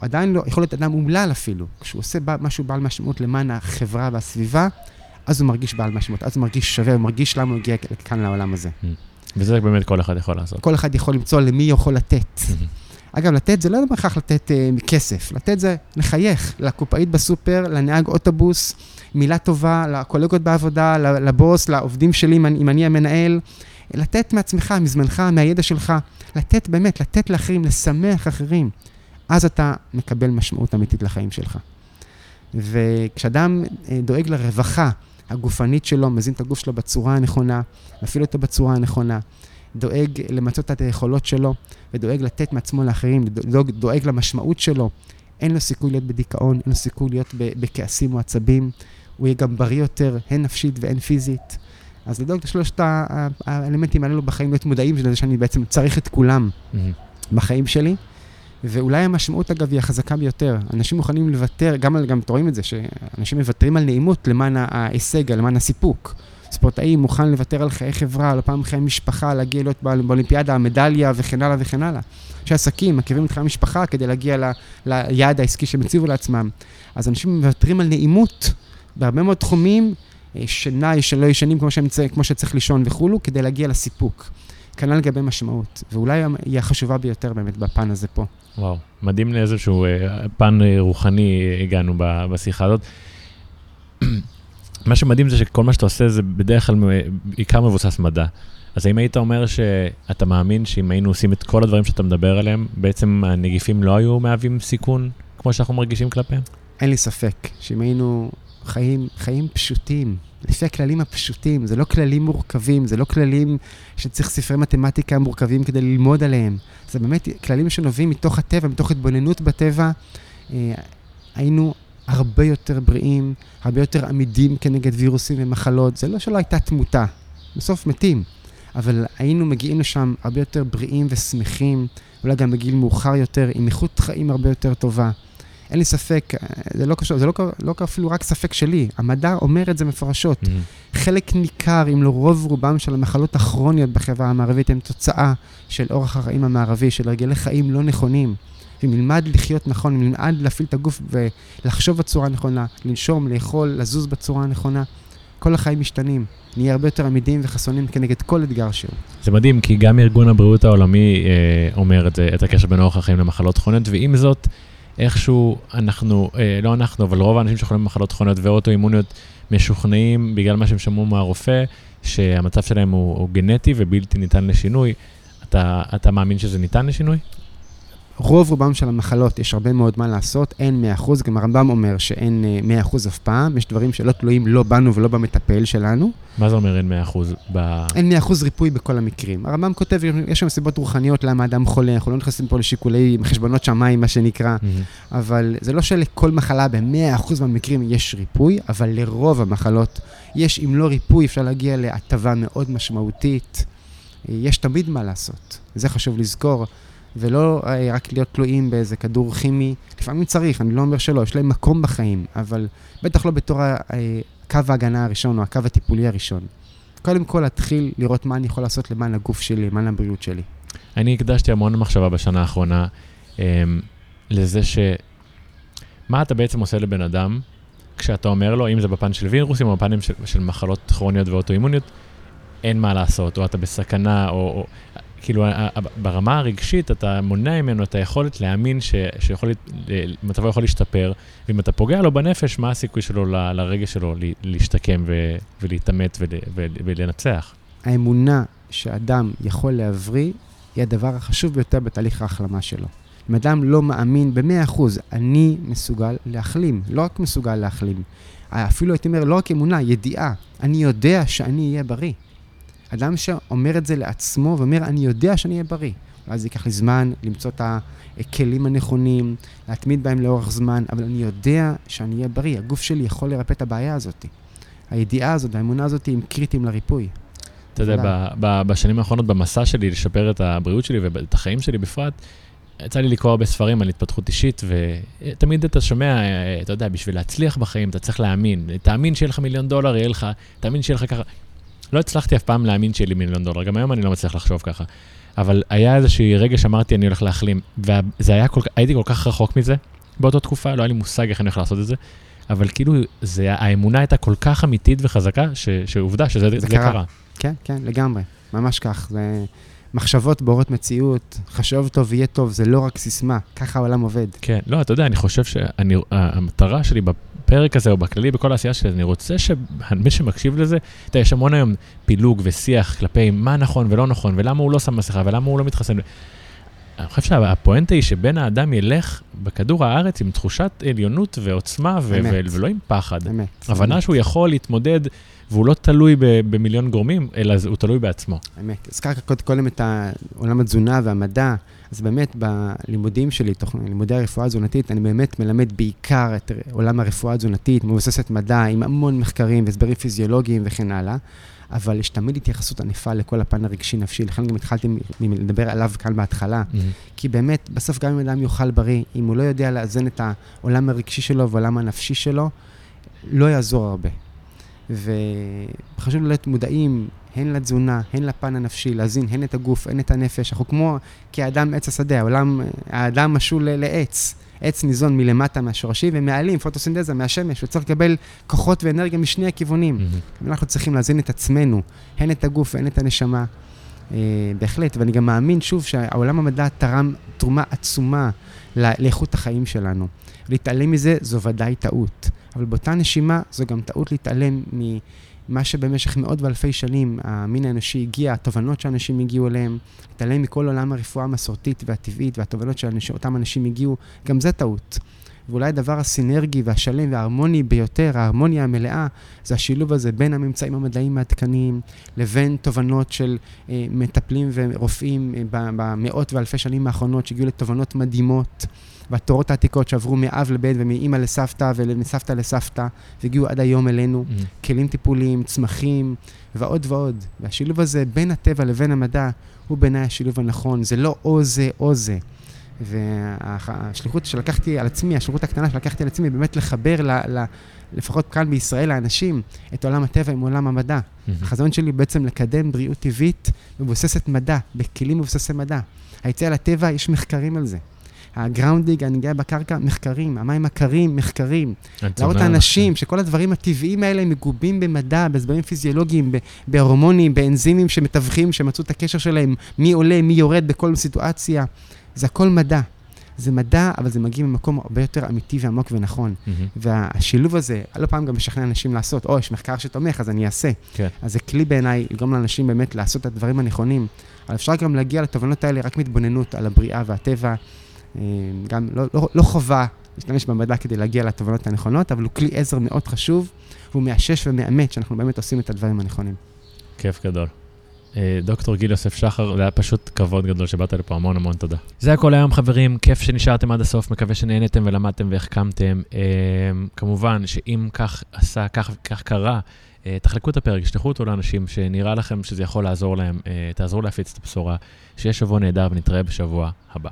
עדיין לא יכול להיות אדם אומלל אפילו. כשהוא עושה משהו בעל משמעות למען החברה והסביבה, אז הוא מרגיש בעל משמעות, אז הוא מרגיש שווה, הוא מרגיש למה הוא הגיע כאן לעולם הזה. וזה באמת כל אחד יכול לעשות. כל אחד יכול למצוא למי יכול לתת. אגב, לתת זה לא בהכרח לתת אה, כסף, לתת זה לחייך, לקופאית בסופר, לנהג אוטובוס, מילה טובה, לקולגות בעבודה, לבוס, לעובדים שלי, אם אני המנהל. לתת מעצמך, מזמנך, מהידע שלך, לתת באמת, לתת לאחרים, לשמח אחרים. אז אתה מקבל משמעות אמיתית לחיים שלך. וכשאדם אה, דואג לרווחה הגופנית שלו, מזין את הגוף שלו בצורה הנכונה, מפעיל אותו בצורה הנכונה, דואג למצות את היכולות שלו, ודואג לתת מעצמו לאחרים, דואג, דואג למשמעות שלו, אין לו סיכוי להיות בדיכאון, אין לו סיכוי להיות בכעסים או עצבים, הוא יהיה גם בריא יותר, הן נפשית והן פיזית. אז לדאוג לשלושת ה- ה- האלמנטים האלו בחיים, להיות מודעים לזה שאני בעצם צריך את כולם מהמם. בחיים שלי. ואולי המשמעות, אגב, היא החזקה ביותר. אנשים מוכנים לוותר, גם, גם אתם רואים את זה, שאנשים מוותרים על נעימות למען ההישג, למען הסיפוק. ספורטאי מוכן לוותר על חיי חברה, על פעם חיי משפחה, להגיע להיות באול- באולימפיאדה, המדליה וכן הלאה וכן הלאה. יש עסקים, מכירים את חיי המשפחה כדי להגיע ל, ליעד העסקי שהם הציבו לעצמם. אז אנשים מוותרים על נעימות בהרבה מאוד תחומים, שינה, שלא ישנים כמו, צ- כמו שצריך לישון וכולו, כדי להגיע לסיפוק. כנ"ל לגבי משמעות, ואולי היא החשובה ביותר באמת בפן הזה פה. וואו, מדהים לאיזשהו אה, פן אה, רוחני אה, הגענו בשיחה הזאת. (clears throat) מה שמדהים זה שכל מה שאתה עושה זה בדרך כלל אה, בעיקר מבוסס מדע. אז האם היית אומר שאתה מאמין שאם היינו עושים את כל הדברים שאתה מדבר עליהם, בעצם הנגיפים לא היו מהווים סיכון כמו שאנחנו מרגישים כלפיהם? אין לי ספק שאם היינו חיים, חיים פשוטים, לפי הכללים הפשוטים, זה לא כללים מורכבים, זה לא כללים שצריך ספרי מתמטיקה מורכבים כדי ללמוד עליהם. זה באמת כללים שנובעים מתוך הטבע, מתוך התבוננות בטבע. אה, היינו הרבה יותר בריאים, הרבה יותר עמידים כנגד וירוסים ומחלות. זה לא שלא הייתה תמותה, בסוף מתים. אבל היינו מגיעים לשם הרבה יותר בריאים ושמחים, אולי גם בגיל מאוחר יותר, עם איכות חיים הרבה יותר טובה. אין לי ספק, אה, זה לא קשור, זה לא, לא אפילו רק ספק שלי, המדע אומר את זה מפורשות. מהמם. חלק ניכר, אם לא רוב רובם של המחלות הכרוניות בחברה המערבית, הם תוצאה של אורח החיים המערבי, של הרגלי חיים לא נכונים. אם נלמד לחיות נכון, אם נלמד להפעיל את הגוף ולחשוב בצורה הנכונה, לנשום, לאכול, לזוז בצורה הנכונה, כל החיים משתנים. נהיה הרבה יותר עמידים וחסונים כנגד כל אתגר שהוא. זה מדהים, כי גם ארגון הבריאות העולמי אה, אומר את זה, את הקשר בין אורח החיים למחלות כרוניות, ועם זאת, איכשהו אנחנו, אה, לא אנחנו, אבל רוב האנשים שחולים במחלות כרוניות ואוטואימוניות משוכנעים, בגלל מה שהם שמעו מהרופא, שהמצב שלהם הוא, הוא גנטי ובלתי ניתן לשינוי. אתה, אתה מאמין שזה ניתן לשינוי? רוב רובם של המחלות, יש הרבה מאוד מה לעשות, אין 100%, גם הרמב"ם אומר שאין אה, 100% אף פעם, יש דברים שלא תלויים לא בנו ולא במטפל שלנו. מה זה אומר אין 100% ב... אין 100% ריפוי בכל המקרים. הרמב"ם כותב, יש שם סיבות רוחניות למה אדם חולה, אנחנו לא נכנסים פה לשיקולי חשבונות שמיים, מה שנקרא, מהמם. אבל זה לא שלכל מחלה ב-100% מהמקרים יש ריפוי, אבל לרוב המחלות יש, אם לא ריפוי, אפשר להגיע להטבה מאוד משמעותית. אה, יש תמיד מה לעשות, זה חשוב לזכור, ולא אה, רק להיות תלויים באיזה כדור כימי. לפעמים צריך, אני לא אומר שלא, יש להם מקום בחיים, אבל בטח לא בתור אה, קו ההגנה הראשון או הקו הטיפולי הראשון. קודם כל להתחיל לראות מה אני יכול לעשות למען הגוף שלי, למען הבריאות שלי. אני הקדשתי המון מחשבה בשנה האחרונה אמ, לזה ש... מה אתה בעצם עושה לבן אדם כשאתה אומר לו, אם זה בפן של וירוסים או בפנים של, של מחלות כרוניות ואוטואימוניות, אין מה לעשות, או אתה בסכנה, או... או כאילו, ברמה הרגשית אתה מונע ממנו את היכולת להאמין ש, שיכול, מצבו יכול להשתפר, ואם אתה פוגע לו בנפש, מה הסיכוי שלו ל- לרגש שלו להשתקם ו, ולהתעמת ול, ול, ולנצח? האמונה שאדם יכול להבריא היא הדבר החשוב ביותר בתהליך ההחלמה שלו. אם אדם לא מאמין ב-100%, אני מסוגל להחלים, לא רק מסוגל להחלים. אפילו הייתי אומר, לא רק אמונה, ידיעה. אני יודע שאני אהיה בריא. אדם שאומר את זה לעצמו ואומר, אני יודע שאני אהיה בריא. ואז זה ייקח לי זמן למצוא את הכלים הנכונים, להתמיד בהם לאורך זמן, אבל אני יודע שאני אהיה בריא, הגוף שלי יכול לרפא את הבעיה הזאת. הידיעה הזאת והאמונה הזאת הם קריטיים לריפוי. אתה יודע, ב- ב- בשנים האחרונות, במסע שלי לשפר את הבריאות שלי ואת החיים שלי בפרט, יצא לי לקרוא הרבה ספרים על התפתחות אישית, ותמיד אתה שומע, אתה יודע, בשביל להצליח בחיים, אתה צריך להאמין. תאמין שיהיה לך מיליון דולר, יהיה לך, תאמין שיהיה לך ככה. לא הצלחתי אף פעם להאמין שיהיה לי מיליון דולר, גם היום אני לא מצליח לחשוב ככה. אבל היה איזשהי רגע שאמרתי, אני הולך להחלים, וזה היה כל כך, הייתי כל כך רחוק מזה באותה תקופה, לא היה לי מושג איך אני הולך לעשות את זה, אבל כאילו, זה, האמונה הייתה כל כך אמיתית וחזקה, ש, שעובדה שזה זה, זה קרה. קרה. כן, כן, לגמרי, ממש כך. זה מחשבות בורות מציאות, חשוב טוב ויהיה טוב, זה לא רק סיסמה, ככה העולם עובד. כן, לא, אתה יודע, אני חושב שהמטרה שלי בפרק הזה, או בכללי, בכל העשייה שלי, אני רוצה שמי שמקשיב לזה, אתה יודע, יש המון היום פילוג ושיח כלפי מה נכון ולא נכון, ולמה הוא לא שם מסכה, ולמה הוא לא מתחסן. אני חושב שהפואנטה היא שבן האדם ילך בכדור הארץ עם תחושת עליונות ועוצמה, ו- ו- ולא עם פחד. אמת. הבנה שהוא יכול להתמודד, והוא לא תלוי במיליון גורמים, אלא הוא תלוי בעצמו. אמת. הזכרת קודם את עולם התזונה והמדע, אז באמת בלימודים שלי, תוך לימודי הרפואה התזונתית, אני באמת מלמד בעיקר את עולם הרפואה התזונתית, מבוססת מדע, עם המון מחקרים והסברים פיזיולוגיים וכן הלאה. אבל יש תמיד התייחסות ענפה לכל הפן הרגשי-נפשי, לכן גם התחלתי לדבר עליו כאן בהתחלה, mm-hmm. כי באמת, בסוף גם אם אדם יאכל בריא, אם הוא לא יודע לאזן את העולם הרגשי שלו והעולם הנפשי שלו, לא יעזור הרבה. וחשוב להיות מודעים הן לתזונה, הן לפן הנפשי, להזין הן את הגוף, הן את הנפש. אנחנו כמו כאדם עץ השדה, העולם, האדם משול לעץ. עץ ניזון מלמטה מהשורשים ומעלים, פוטוסינדזה מהשמש, הוא צריך לקבל כוחות ואנרגיה משני הכיוונים. Mm-hmm. אנחנו צריכים להזין את עצמנו, הן את הגוף והן את הנשמה. Uh, בהחלט, ואני גם מאמין שוב שהעולם המדע תרם תרומה עצומה לאיכות החיים שלנו. להתעלם מזה זו ודאי טעות, אבל באותה נשימה זו גם טעות להתעלם ממה שבמשך מאות ואלפי שנים המין האנושי הגיע, התובנות שאנשים הגיעו אליהם, להתעלם מכל עולם הרפואה המסורתית והטבעית והתובנות שאותם אנשים הגיעו, גם זה טעות. ואולי הדבר הסינרגי והשלם וההרמוני ביותר, ההרמוניה המלאה, זה השילוב הזה בין הממצאים המדעיים העדכניים לבין תובנות של אה, מטפלים ורופאים אה, במאות ואלפי שנים האחרונות שהגיעו לתובנות מדהימות. והתורות העתיקות שעברו מאב לבן ומאימא לסבתא ומסבתא לסבתא, והגיעו עד היום אלינו, mm-hmm. כלים טיפוליים, צמחים ועוד ועוד. והשילוב הזה בין הטבע לבין המדע הוא בעיניי השילוב הנכון. זה לא או זה או זה. והשליחות שלקחתי על עצמי, השליחות הקטנה שלקחתי על עצמי, באמת לחבר, ל, ל, לפחות כאן בישראל, לאנשים, את עולם הטבע עם עולם המדע. Mm-hmm. החזון שלי בעצם לקדם בריאות טבעית מבוססת מדע, בכלים מבוססי מדע. היציאה לטבע, יש מחקרים על זה. ה grounding, הנגיעה בקרקע, מחקרים, המים הקרים, מחקרים. להראות לאנשים שכל הדברים הטבעיים האלה מגובים במדע, בהסברים פיזיולוגיים, בהורמונים, באנזימים שמתווכים, שמצאו את הקשר שלהם, מי עולה, מי יורד בכל סיטואציה. זה הכל מדע. זה מדע, אבל זה מגיע ממקום הרבה יותר אמיתי ועמוק ונכון. Mm-hmm. והשילוב הזה, לא פעם גם משכנע אנשים לעשות, או, יש מחקר שתומך, אז אני אעשה. כן. אז זה כלי בעיניי לגרום לאנשים באמת לעשות את הדברים הנכונים. אבל אפשר גם להגיע לתובנות האלה רק מתבוננות על הבריאה והטבע. אה, גם לא, לא, לא חובה להשתמש במדע כדי להגיע לתובנות הנכונות, אבל הוא כלי עזר מאוד חשוב, והוא מאשש ומאמת שאנחנו באמת עושים את הדברים הנכונים. כיף גדול. אה, דוקטור גיל יוסף שחר, זה היה פשוט כבוד גדול שבאת לפה, המון המון תודה. זה הכל היום חברים, כיף שנשארתם עד הסוף, מקווה שנהנתם ולמדתם והחכמתם. אה, כמובן שאם כך עשה, כך, כך קרה, תחלקו את הפרק, תשלחו אותו לאנשים שנראה לכם שזה יכול לעזור להם, תעזרו להפיץ את הבשורה, שיהיה שבוע נהדר ונתראה בשבוע הבא.